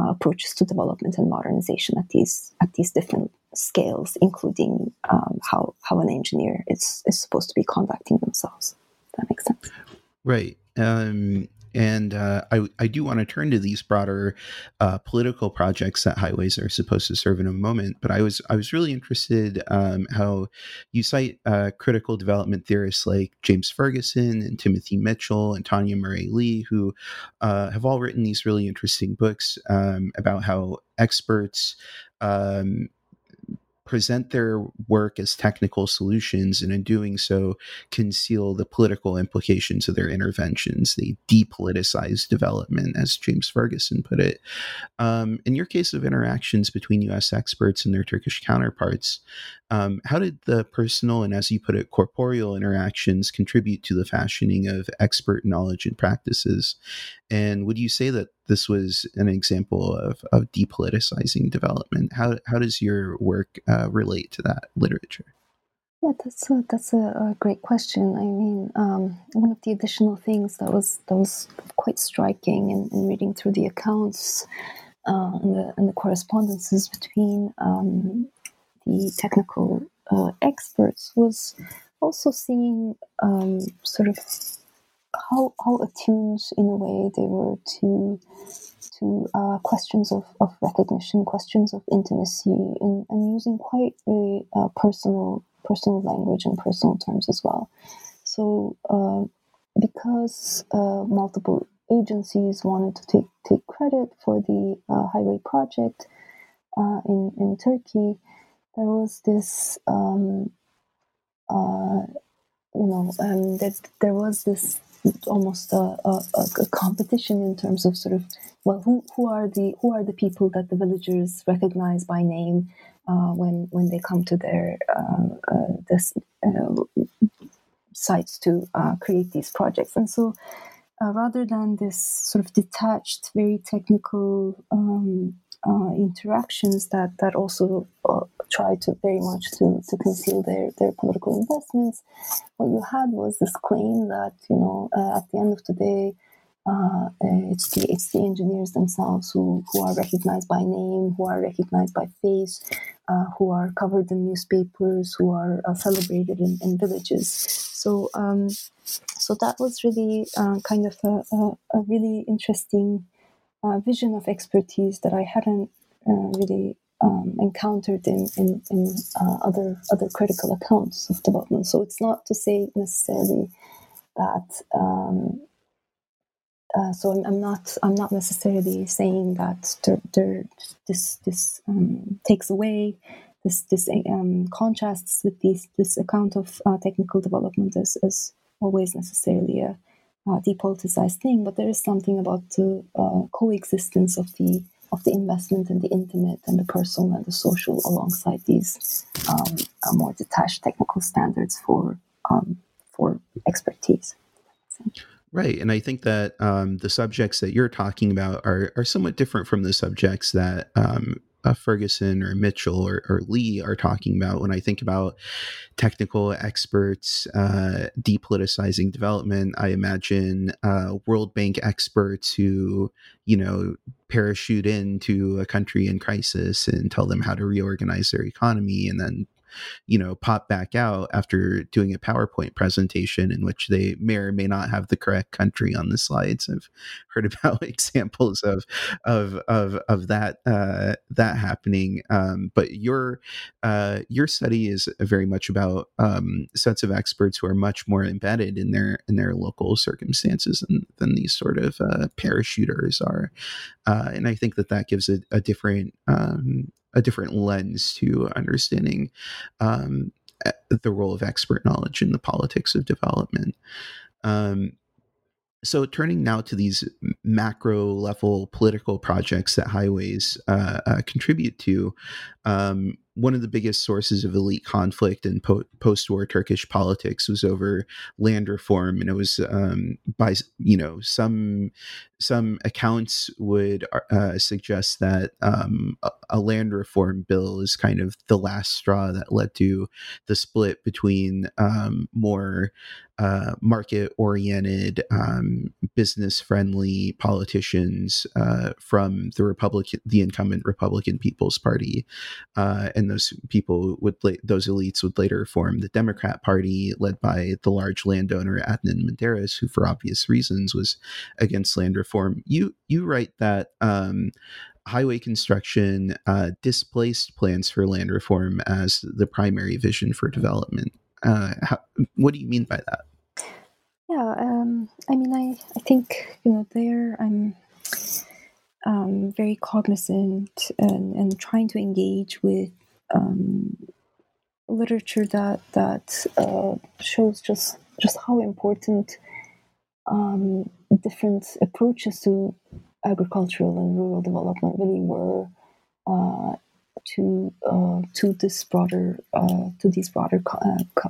Speaker 2: uh, approaches to development and modernization at these at these different scales, including um, how how an engineer is is supposed to be conducting themselves. that makes sense.
Speaker 1: Right. Um, and uh, I, I do want to turn to these broader uh, political projects that highways are supposed to serve in a moment. But I was I was really interested um, how you cite uh, critical development theorists like James Ferguson and Timothy Mitchell and Tania Murray Li, who uh, have all written these really interesting books um, about how experts um, present their work as technical solutions and in doing so conceal the political implications of their interventions they depoliticize development as james ferguson put it. Um, in your case of interactions between us experts and their turkish counterparts um, how did the personal and as you put it corporeal interactions contribute to the fashioning of expert knowledge and practices and would you say that this was an example of, of depoliticizing development. How, how does your work uh, relate to that literature?
Speaker 2: Yeah, that's a, that's a, a great question. I mean, um, one of the additional things that was that was quite striking in, in reading through the accounts uh, and, the, and the correspondences between um, the technical uh, experts was also seeing um, sort of how how attuned in a way they were to to uh, questions of, of recognition, questions of intimacy, and, and using quite really uh, personal personal language and personal terms as well. So uh, because uh, multiple agencies wanted to take take credit for the uh, highway project uh, in in Turkey, there was this. Um, you know, um, that there was this almost a, a, a, competition in terms of sort of well who, who are the who are the people that the villagers recognize by name uh, when when they come to their uh, uh, this, uh, sites to uh, create these projects. And so uh, rather than this sort of detached, very technical um, interactions that that also try to very much to, to conceal their, their political investments. What you had was this claim that you know uh, at the end of the day, uh, it's the it's the engineers themselves who, who are recognized by name, who are recognized by face, uh, who are covered in newspapers, who are uh, celebrated in, in, villages. So um, so that was really kind of a, a, a really interesting uh, vision of expertise that I hadn't uh, really um, encountered in in, in uh, other other critical accounts of development. So it's not to say necessarily that. Um, uh, so I'm, I'm, not I'm not necessarily saying that there, there, this this um, takes away this this um, contrasts with this this account of uh, technical development as, as always necessarily a uh, depoliticized thing, but there is something about the uh, coexistence of the of the investment and the intimate and the personal and the social alongside these um, uh, more detached technical standards for um, for expertise.
Speaker 1: Right, and I think that um, the subjects that you're talking about are are somewhat different from the subjects that um, uh, Ferguson or Mitchell or, or, Li are talking about when I think about technical experts uh, depoliticizing development. I imagine uh, World Bank experts who, you know, parachute into a country in crisis and tell them how to reorganize their economy and then you know, pop back out after doing a PowerPoint presentation in which they may or may not have the correct country on the slides. I've heard about examples of of of of that uh, that happening. Um, but your uh, your study is very much about um, sets of experts who are much more embedded in their in their local circumstances than, than these sort of uh, parachuters are. Uh, and I think that that gives a, a different um, a different lens to understanding um, the role of expert knowledge in the politics of development. Um, so turning now to these macro level political projects that highways uh, uh, contribute to um, one of the biggest sources of elite conflict in po- post-war turkish politics was over land reform and it was um, by you know some some accounts would uh, suggest that um, a, a, land reform bill is kind of the last straw that led to the split between um, more uh, market oriented, um, business friendly politicians uh, from the Republican, the incumbent Republican People's Party, uh, and those people would those elites would later form the Democrat Party, led by the large landowner Adnan Menderes, who, for obvious reasons, was against land reform. You you write that. Um, highway construction uh, displaced plans for land reform as the primary vision for development. Uh, how, what do you mean by that?
Speaker 2: Yeah, um, I mean, I, I think, you know, there I'm um, very cognizant and, and trying to engage with um, literature that that uh, shows just just how important um, different approaches to agricultural and rural development really were uh, to uh, to this broader uh, to these broader uh,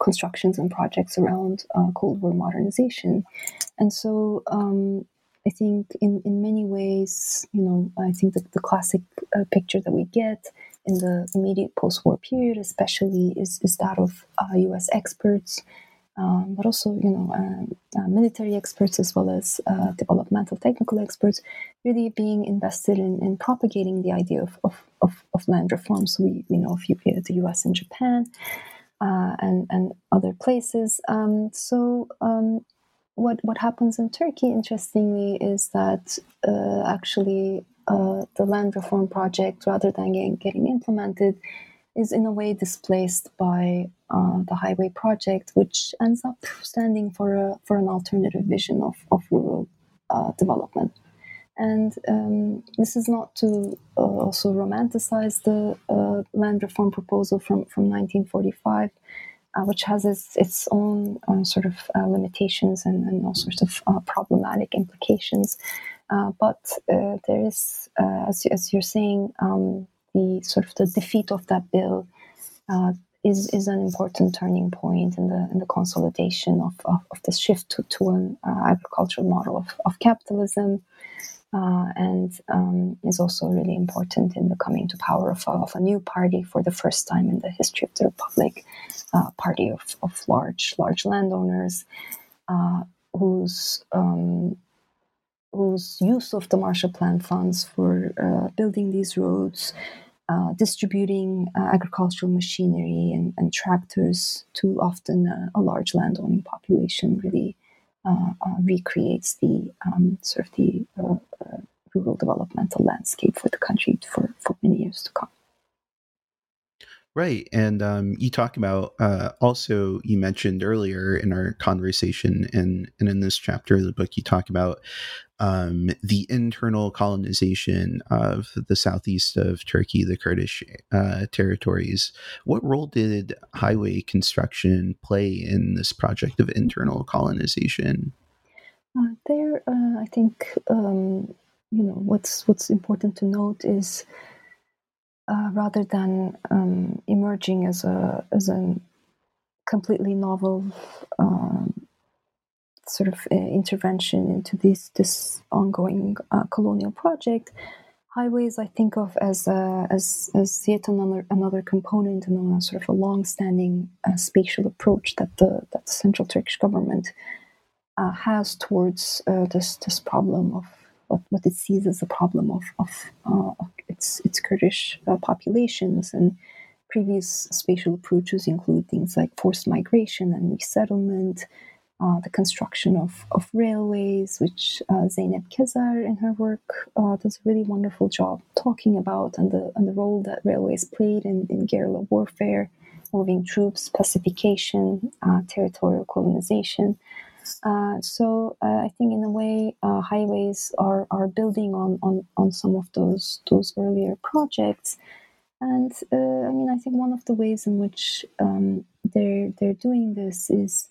Speaker 2: constructions and projects around uh, Cold War modernization, and so um, I think in in many ways, you know, I think that the classic picture that we get in the immediate post-war period, especially, is is that of U.S. Uh, experts um, but also you know uh, uh, military experts as well as uh, developmental technical experts really being invested in, in propagating the idea of, of, of, of, land reform. So we, we know of the US and Japan uh, and, and other places. Um, so um, what, what happens in Turkey, interestingly, is that uh, actually uh, the land reform project, rather than getting, implemented, is in a way displaced by uh, the highway project, which ends up standing for a for an alternative vision of, of rural uh, development. And um, this is not to uh, also romanticize the uh, land reform proposal from, from 1945, uh, which has its, its own sort of limitations and, and, all sorts of problematic implications. But there is, as, as you're saying, um, the sort of the defeat of that bill uh, is is an important turning point in the in the consolidation of of, of this shift to, to an uh, agricultural model of, of capitalism. Uh, and um, is also really important in the coming to power of, of, a new party for the first time in the history of the republic, uh, party of, of large large landowners, uh, whose um, whose use of the Marshall Plan funds for uh, building these roads uh, distributing uh, agricultural machinery and, and, tractors to often uh, a large landowning population really uh, uh, recreates the um, sort of the rural developmental landscape for the country for, for many years to come.
Speaker 1: Right. And um, you talk about uh, also, you mentioned earlier in our conversation and, and in this chapter of the book, you talk about um, the internal colonization of the southeast of Turkey, the Kurdish uh, territories. What role did highway construction play in this project of internal colonization?
Speaker 2: Uh, there, uh, I think, um, you know, what's what's important to note is uh, rather than um, emerging as a as a completely novel um, sort of uh, intervention into this this ongoing uh, colonial project. Highways, I think of as uh, as as yet another another component and a sort of a long-standing uh, spatial approach that the that the Central Turkish government has towards this this problem of what, what it sees as a problem of of its its Kurdish uh, populations and previous spatial approaches include things like forced migration and resettlement, uh, the construction of, of railways, which uh, Zeynep Kezer in her work uh, does a really wonderful job talking about, and the, and the role that railways played in, in guerrilla warfare, moving troops, pacification, uh, territorial colonization. Uh, so uh, I think in a way, uh, highways are, are building on, on, on some of those those earlier projects, and uh, I mean I think one of the ways in which um, they're they're doing this is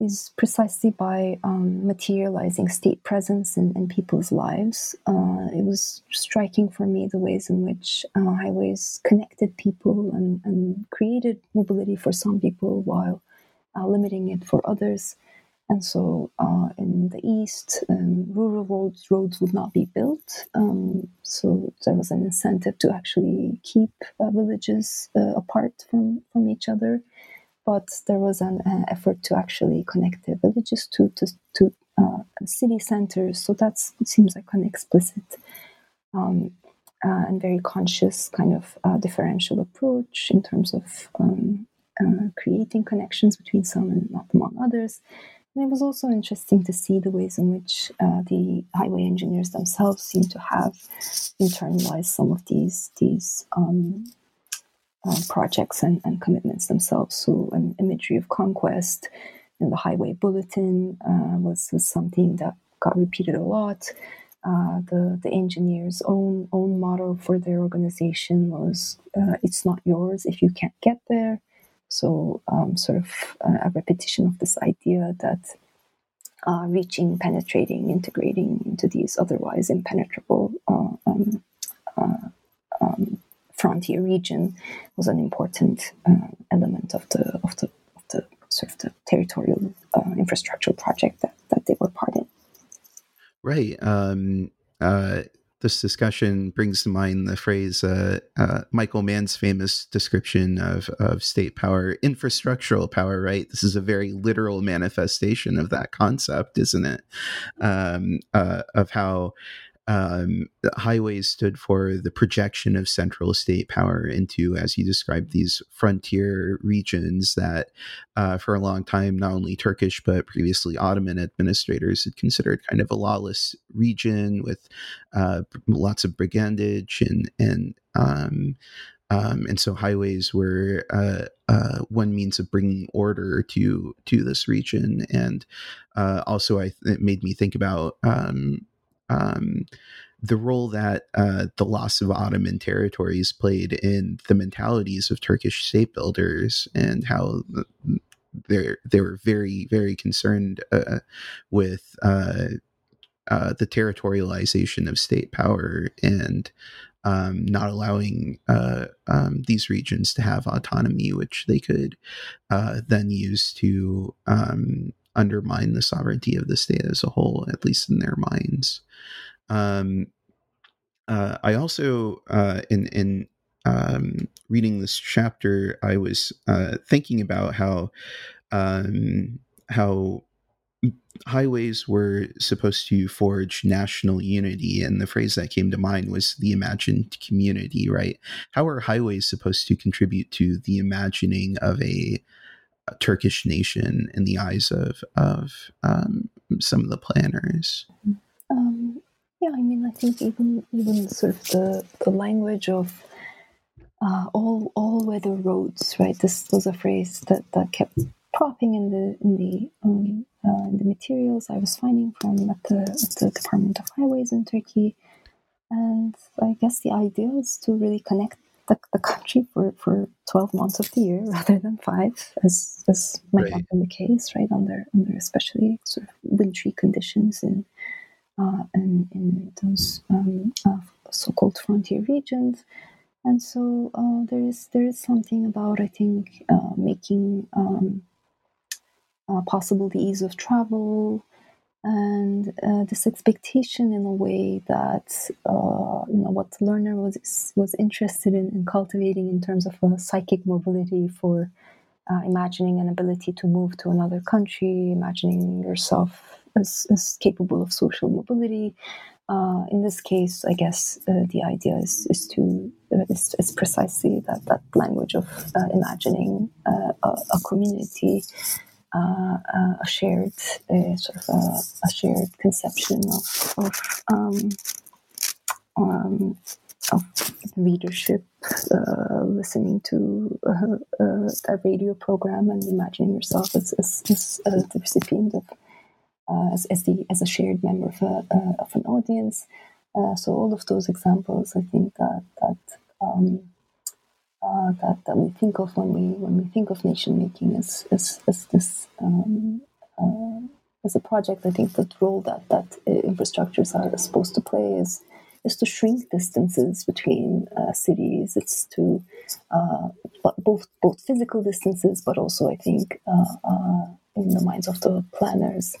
Speaker 2: is precisely by um, materializing state presence in, in people's lives. Uh, it was striking for me the ways in which highways connected people and, and created mobility for some people while limiting it for others. And so uh, in the east, um, rural roads, roads would not be built. Um, so there was an incentive to actually keep uh, villages uh, apart from, from each other. But there was an uh, effort to actually connect the villages to, to, to uh, city centers. So that seems like an explicit um, uh, and very conscious kind of differential approach in terms of um, creating connections between some and not among others. And it was also interesting to see the ways in which uh, the highway engineers themselves seem to have internalized some of these these um, uh, projects and, and, commitments themselves. So, an imagery of conquest in the highway bulletin uh, was, was something that got repeated a lot. Uh, the the engineers' own own motto for their organization was uh, "It's not yours if you can't get there." So, um, sort of a repetition of this idea that uh, reaching, penetrating, integrating into these otherwise impenetrable uh, um, uh, um, frontier region was an important uh, element of the of the of the sort of the territorial uh, infrastructure project that, that they were part in.
Speaker 1: Right. Um, uh, this discussion brings to mind the phrase uh, uh, Michael Mann's famous description of, of state power, infrastructural power, right? This is a very literal manifestation of that concept, isn't it? Um, uh, of how um, highways stood for the projection of central state power into, as you described, these frontier regions that, uh, for a long time, not only Turkish but previously Ottoman administrators had considered kind of a lawless region with uh, lots of brigandage and and um, um, and so highways were uh, uh, one means of bringing order to to this region, and uh, also I, it made me think about um, um, the role that uh, the loss of Ottoman territories played in the mentalities of Turkish state builders and how they they were very very concerned uh, with uh, uh, the territorialization of state power and um, not allowing uh, um, these regions to have autonomy, which they could uh, then use to um, undermine the sovereignty of the state as a whole, at least in their minds. Um, uh, I also, uh, in in um, reading this chapter, I was uh, thinking about how um, how highways were supposed to forge national unity and the phrase that came to mind was the imagined community right how are highways supposed to contribute to the imagining of a, turkish nation in the eyes of of um, some of the planners.
Speaker 2: Um, yeah i mean i think even even sort of the the language of uh, all all weather roads right this was a phrase that that kept propping in the in the um, uh, in the materials I was finding from at the, at the Department of Highways in Turkey, and I guess the idea is to really connect the, the country for, for twelve months of the year rather than five, as as might right. have been the case, right under under especially sort of wintry conditions in uh, in, in those um, uh, so-called frontier regions. And so uh, there is there is something about I think uh, making um, uh, possible the ease of travel, and uh, this expectation in a way that uh, you know what the Lerner was was interested in, in cultivating in terms of a psychic mobility for uh, imagining an ability to move to another country, imagining yourself as, as capable of social mobility. Uh, in this case, I guess uh, the idea is, is to is, is, precisely that that language of imagining a, a community uh, uh, a shared uh, sort of a, a, shared conception of of, um, um, of readership, uh, listening to uh, a radio program and imagining yourself as, as, as the recipient of as, as, the as a shared member of, a, of an audience. so all of those examples, I think that that um, uh, that, that we think of when we when we think of nation making as as, as this um, uh, as a project. I think the role that that infrastructures are supposed to play is is to shrink distances between uh, cities. It's to uh, both both physical distances, but also I think uh, uh, in the minds of the planners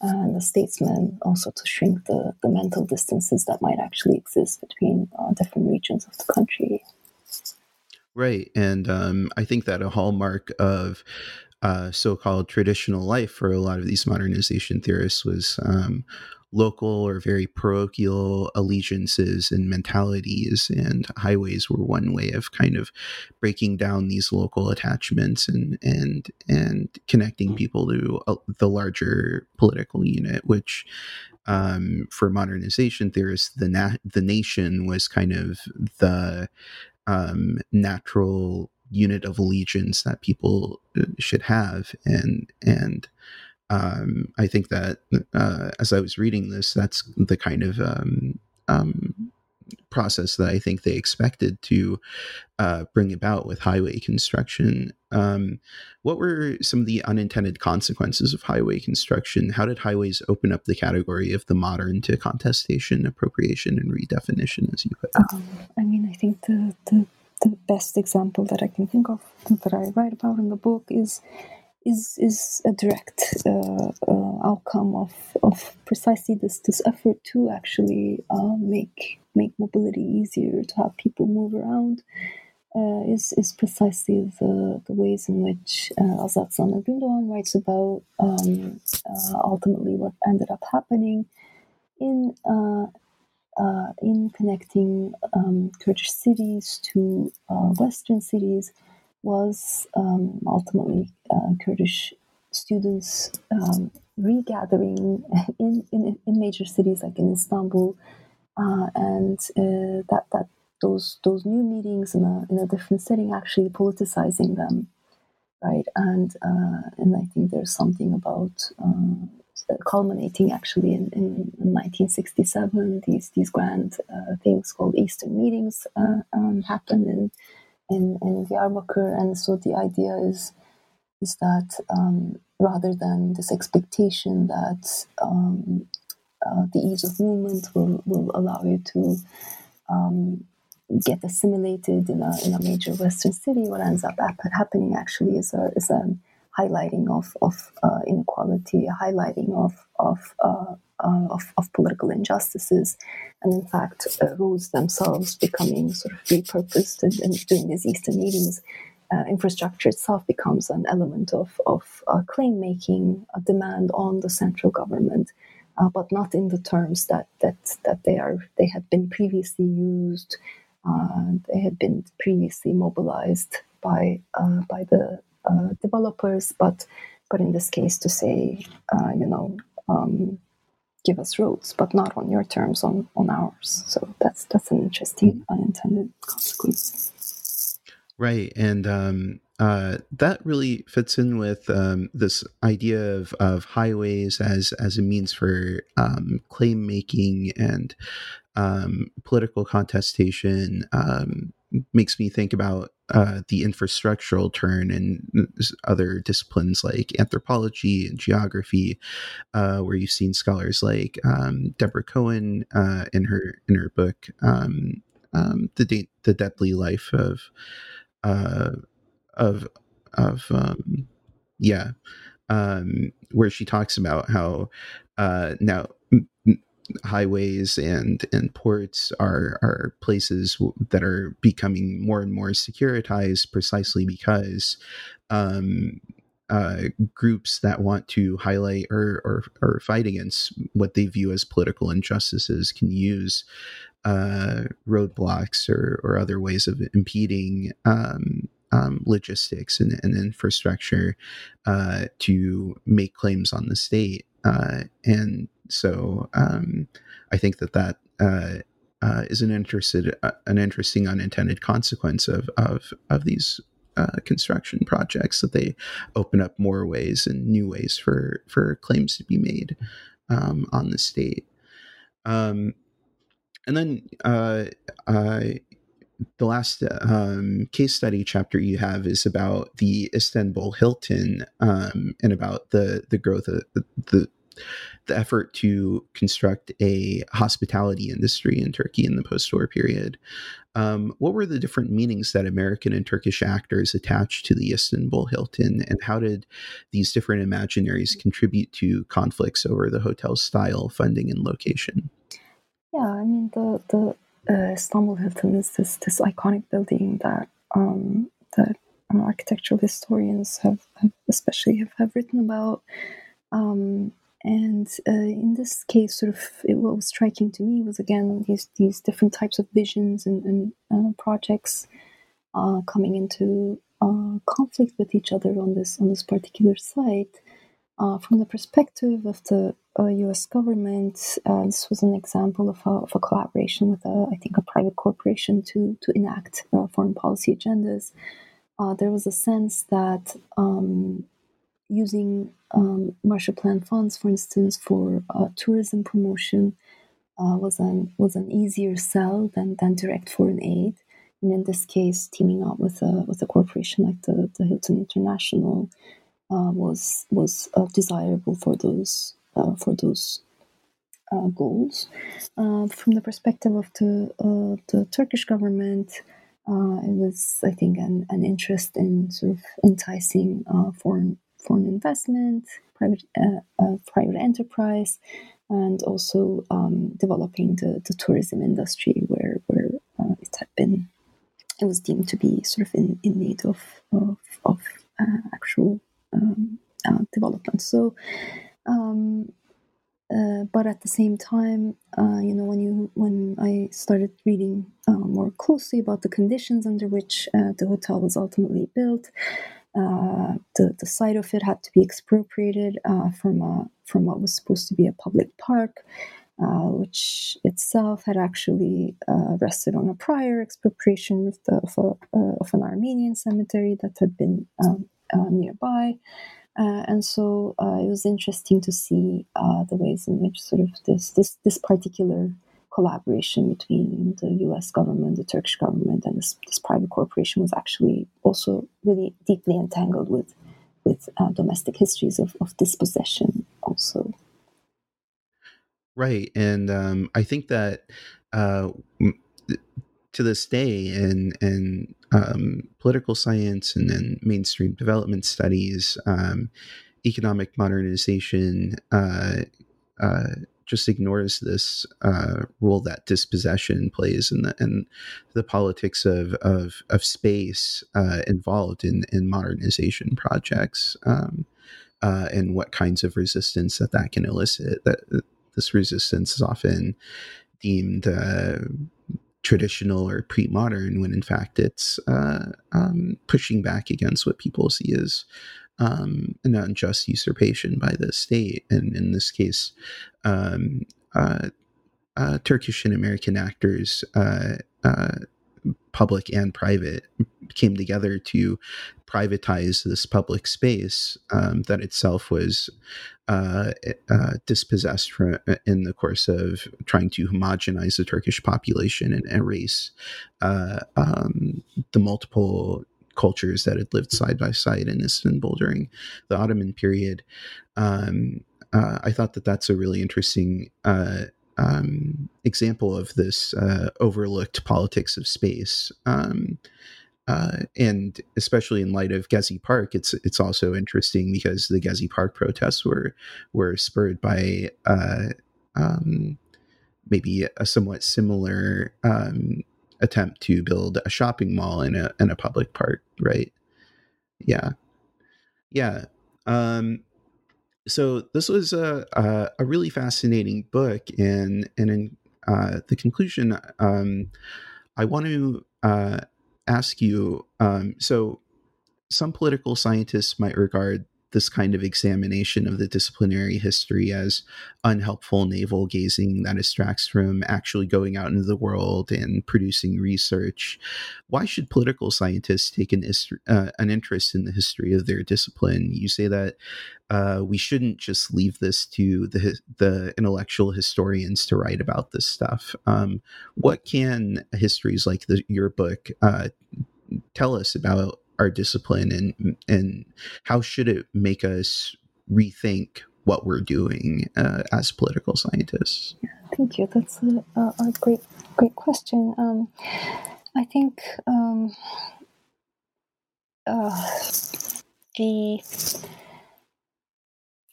Speaker 2: and the statesmen, also to shrink the, the mental distances that might actually exist between different regions of the country.
Speaker 1: Right. And um, I think that a hallmark of uh, so called traditional life for a lot of these modernization theorists was um, local or very parochial allegiances and mentalities. And highways were one way of kind of breaking down these local attachments and, and, and connecting people to a, the larger political unit, which um, for modernization theorists, the na- the nation was kind of the um, natural unit of allegiance that people uh, should have. And and um, I think that uh, as I was reading this, that's the kind of um, um, process that I think they expected to uh, bring about with highway construction. Um, what were some of the unintended consequences of highway construction? How did highways open up the category of the modern to contestation, appropriation, and redefinition, as you put it?
Speaker 2: Um, I mean, I think the, the the best example that I can think of that I write about in the book is is is a direct uh, uh, outcome of, of precisely this this effort to actually uh, make make mobility easier to have people move around uh, is is precisely the, the ways in which uh, Zana Gündoğan writes about um, uh, ultimately what ended up happening in uh, in connecting um, Kurdish cities to Western cities was um, ultimately uh, Kurdish students um, regathering in, in, in, major cities like in Istanbul, uh, and uh, that that those those new meetings in a in a different setting actually politicizing them, right? And uh, and I think there's something about culminating actually in, in, 1967. These these grand uh, things called Eastern meetings uh, um, happened in, in in Diyarbakir, and so the idea is is that um, rather than this expectation that um, uh, the ease of movement will, will allow you to um, get assimilated in a, in a major Western city, what ends up happening actually is a, is a highlighting of, of uh, inequality, highlighting of, of, uh, uh, of, of, political injustices, and in fact, uh, roads themselves becoming sort of repurposed and, and doing these Eastern meetings. Uh, infrastructure itself becomes an element of, of claim making, a demand on the central government, but not in the terms that, that, that they, are, they have been previously used they had been previously mobilized by uh, by the developers, but but in this case, to say, you know, um, give us roads, but not on your terms, on on ours. So that's that's an interesting unintended consequence.
Speaker 1: Right, and um, uh, that really fits in with um, this idea of, of highways as as a means for um, claim making and um, political contestation um, makes me think about uh, the infrastructural turn in other disciplines like anthropology and geography, uh, where you've seen scholars like um, Deborah Cowen uh, in her in her book um, um, the De- the deadly life of uh, of of um, yeah, where she talks about how uh, now highways and and ports are are places that are becoming more and more securitized precisely because um, uh, groups that want to highlight or, or, or fight against what they view as political injustices can use uh, roadblocks or, or other ways of impeding um, um, logistics and, and infrastructure uh, to make claims on the state. Uh, and so um, I think that that uh, uh, is an interested uh, an interesting unintended consequence of of of these uh, construction projects that they open up more ways and new ways for for claims to be made um, on the state. Um, and then uh, the last um, case study chapter you have is about the Istanbul Hilton um, and about the the growth of the the effort to construct a hospitality industry in Turkey in the post-war period. Um, what were the different meanings that American and Turkish actors attached to the Istanbul Hilton, and how did these different imaginaries contribute to conflicts over the hotel's style, funding, and location?
Speaker 2: Yeah, I mean the the uh, Istanbul Hilton is this this iconic building that um, that uh, architectural historians have, have especially have, have written about. Um, and uh, in this case, sort of, it, what was striking to me was again these these different types of visions and, and uh, projects uh, coming into uh, conflict with each other on this on this particular site. Uh, from the perspective of the U.S. Uh, government, this was an example of a, of a collaboration with, a, I think, a private corporation to to enact foreign policy agendas. there was a sense that um, using um, Marshall Plan funds, for instance, for uh, tourism promotion uh, was an was an easier sell than, than direct foreign aid. And in this case, teaming up with a with a corporation like the, the Hilton International uh, was was uh, desirable for those uh, for those uh, goals. from the perspective of the the Turkish government. it was, I think, an, an interest in sort of enticing foreign foreign investment, private uh, uh, private enterprise, and also um, developing the, the tourism industry where where uh, it had been it was deemed to be sort of in, in need of of, of uh, actual um, uh, development. So. Um, uh, but at the same time, you know, when you when I started reading more closely about the conditions under which the hotel was ultimately built, uh, the, the site of it had to be expropriated uh, from, a, from what was supposed to be a public park, uh, which itself had actually uh, rested on a prior expropriation of, the, of, a, uh, of an Armenian cemetery that had been um, nearby. and so it was interesting to see the ways in which sort of this this, this particular collaboration between the US government, the Turkish government, and this, this private corporation was actually also really deeply entangled with, with uh, domestic histories of, of dispossession, also.
Speaker 1: Right. And um, I think that uh, to this day in in um, political science and then mainstream development studies, um, economic modernization uh, uh, just ignores this uh, role that dispossession plays in the in the politics of of, of space uh, involved in in modernization projects. Um, uh, and what kinds of resistance that that can elicit. That this resistance is often deemed uh, traditional or pre-modern when in fact it's uh, um, pushing back against what people see as um, an unjust usurpation by the state and in this case um, uh, uh, turkish and american actors uh, uh, public and private came together to privatize this public space um, that itself was uh, uh, dispossessed from, in the course of trying to homogenize the Turkish population and erase um, the multiple cultures that had lived side by side in Istanbul during the Ottoman period. Um, uh, I thought that that's a really interesting uh, um, example of this uh, overlooked politics of space. Um, uh, and especially in light of Gezi Park, it's it's also interesting because the Gezi Park protests were were spurred by uh, um, maybe a somewhat similar um, attempt to build a shopping mall in a in a public park, right? Yeah, yeah. Um, so this was a, a, a really fascinating book, and and in uh, the conclusion, um, I want to uh, ask you. Um, so, some political scientists might regard this kind of examination of the disciplinary history as unhelpful navel gazing that distracts from actually going out into the world and producing research. Why should political scientists take an, uh, an interest in the history of their discipline? You say that uh, we shouldn't just leave this to the the intellectual historians to write about this stuff. Um, what can histories like the, your book uh, tell us about our discipline and and how should it make us rethink what we're doing uh, as political scientists?
Speaker 2: Thank you. That's a, a great great question. Um, I think um, uh, the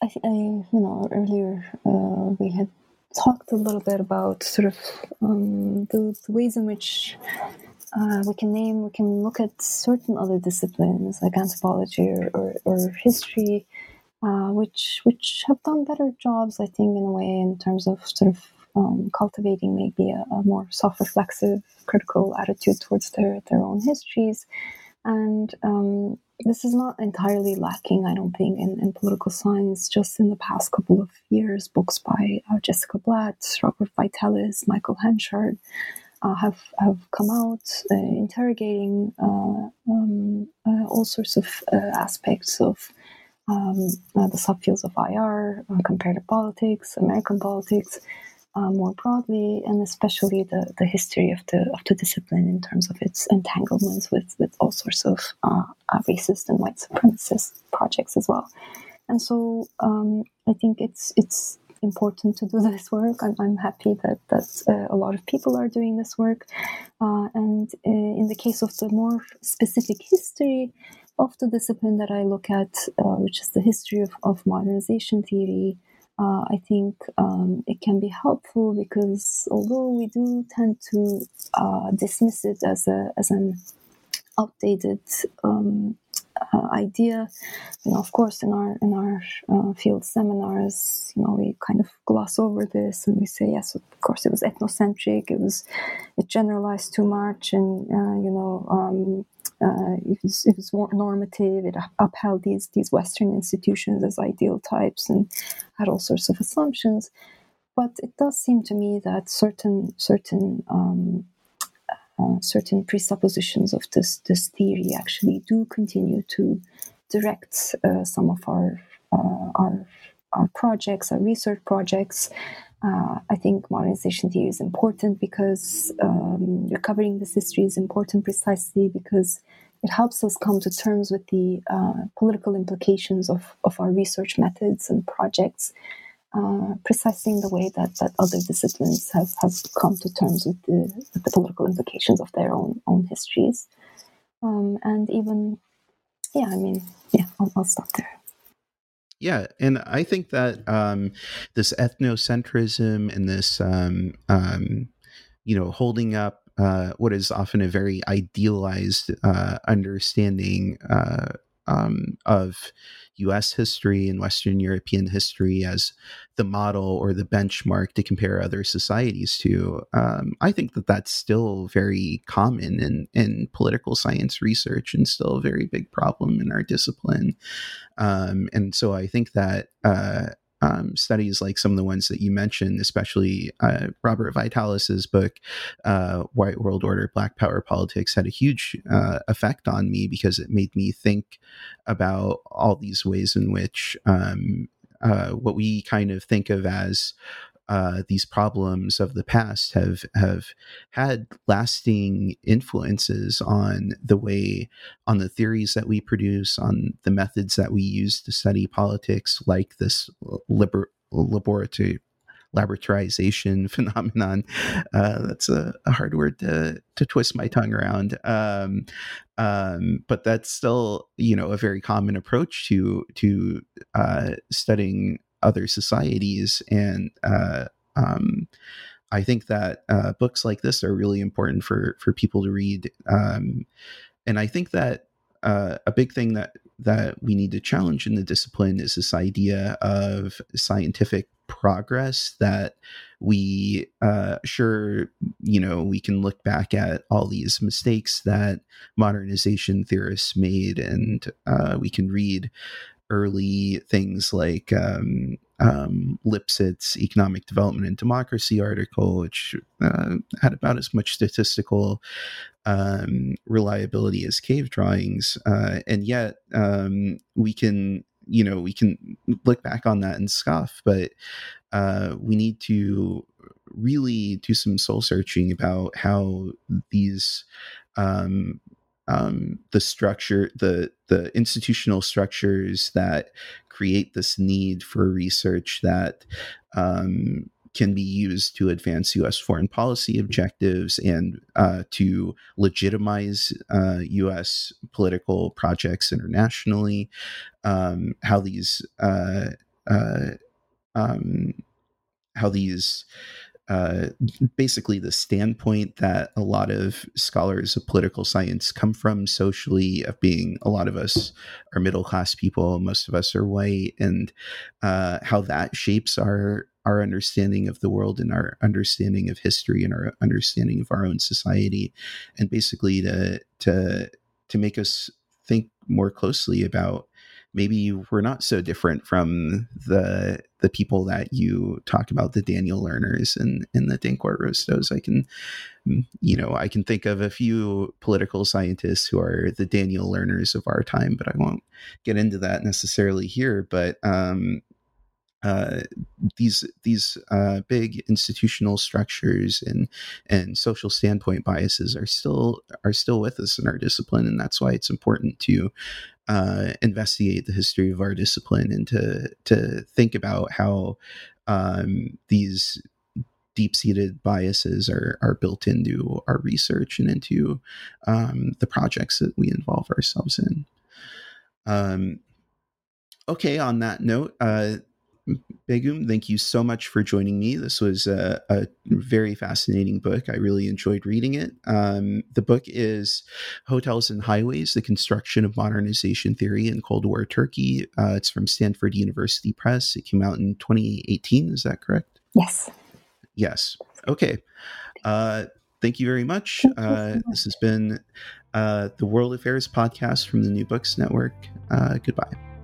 Speaker 2: I, I, you know earlier uh, we had talked a little bit about sort of um, the, the ways in which uh, we can name, we can look at certain other disciplines like anthropology or, or, or history, uh, which which have done better jobs, I think, in a way, in terms of sort of um, cultivating maybe a, a, more self-reflexive, critical attitude towards their their own histories, and um, this is not entirely lacking, I don't think, in, in, political science. Just in the past couple of years, books by uh, Jessica Blatt, Robert Vitalis, Michael Hanchard uh, have have come out uh, interrogating uh, um, all sorts of aspects of um, the subfields of IR, comparative politics, American politics. Uh, more broadly, and especially the, the history of the of the discipline in terms of its entanglements with, with all sorts of uh, uh, racist and white supremacist projects as well. And so um, I think it's it's important to do this work. I'm, I'm happy that that uh, a lot of people are doing this work. Uh, and uh, in the case of the more specific history of the discipline that I look at, uh, which is the history of, of modernization theory, uh, I think um, it can be helpful because although we do tend to uh, dismiss it as a as an outdated um, uh, idea. You know, of course, in our in our uh, field seminars, you know, we kind of gloss over this and we say, yes, of course, it was ethnocentric. It was it generalized too much, and uh, you know, um, uh, it was it was more normative. It upheld these these Western institutions as ideal types and had all sorts of assumptions. But it does seem to me that certain certain um, uh, certain presuppositions of this this theory actually do continue to direct uh, some of our uh, our our projects, our research projects. Uh, I think modernization theory is important because um, recovering this history is important precisely because it helps us come to terms with the uh, political implications of, of our research methods and projects uh, precisely in the way that, that other disciplines have, have come to terms with the, with the political implications of their own own histories. Um, and even, yeah, I mean, yeah, I'll, I'll stop there.
Speaker 1: Yeah, and I think that um, this ethnocentrism and this, um, um, you know, holding up uh, what is often a very idealized uh, understanding uh, um, of US history and Western European history as the model or the benchmark to compare other societies to. Um, I think that that's still very common in, in political science research and still a very big problem in our discipline. Um, and so I think that. Uh, um, studies like some of the ones that you mentioned, especially uh, Robert Vitalis's book, uh, White World Order, Black Power Politics, had a huge uh, effect on me because it made me think about all these ways in which um, uh, what we kind of think of as uh, these problems of the past have have had lasting influences on the way on the theories that we produce on the methods that we use to study politics like this liber- laboratory laboratorization phenomenon. Uh, that's a, a, hard word to, to twist my tongue around. Um, um, but that's still, you know, a very common approach to to uh, studying other societies and uh, um, I think that uh, books like this are really important for for people to read, um, and I think that uh, a big thing that that we need to challenge in the discipline is this idea of scientific progress that we uh, sure you know we can look back at all these mistakes that modernization theorists made and uh, we can read early things like um, um, Lipset's Economic Development and Democracy article, which uh, had about as much statistical um, reliability as cave drawings. Uh, and yet, um, we can, you know, we can look back on that and scoff, but uh, we need to really do some soul searching about how these um, um, the structure, the the institutional structures that create this need for research that um, can be used to advance U.S. foreign policy objectives and uh, to legitimize uh, U.S. political projects internationally. Um, how these uh, uh um, how these uh, basically the standpoint that a lot of scholars of political science come from socially of being a lot of us are middle class people most of us are white and uh, how that shapes our our understanding of the world and our understanding of history and our understanding of our own society. And basically to to to make us think more closely about maybe we're not so different from the the people that you talk about, the Daniel Lerners and, and the Dankwart Rustows. I can, you know, I can think of a few political scientists who are the Daniel Lerners of our time, but I won't get into that necessarily here. But um, uh, these these uh, big institutional structures and and social standpoint biases are still are still with us in our discipline, and that's why it's important to uh, investigate the history of our discipline and to to think about how um, these deep seated biases are are built into our research and into um, the projects that we involve ourselves in. Um, okay, on that note, uh, Begüm, thank you so much for joining me. This was a, a very fascinating book. I really enjoyed reading it. Um, the book is Hotels and Highways The Construction of Modernization Theory in Cold War Turkey. Uh, it's from Stanford University Press. It came out in 2018. Is that correct?
Speaker 2: Yes.
Speaker 1: Yes. Okay. Uh, thank you very much. Uh, this has been uh, the World Affairs podcast from the New Books Network. Uh, goodbye.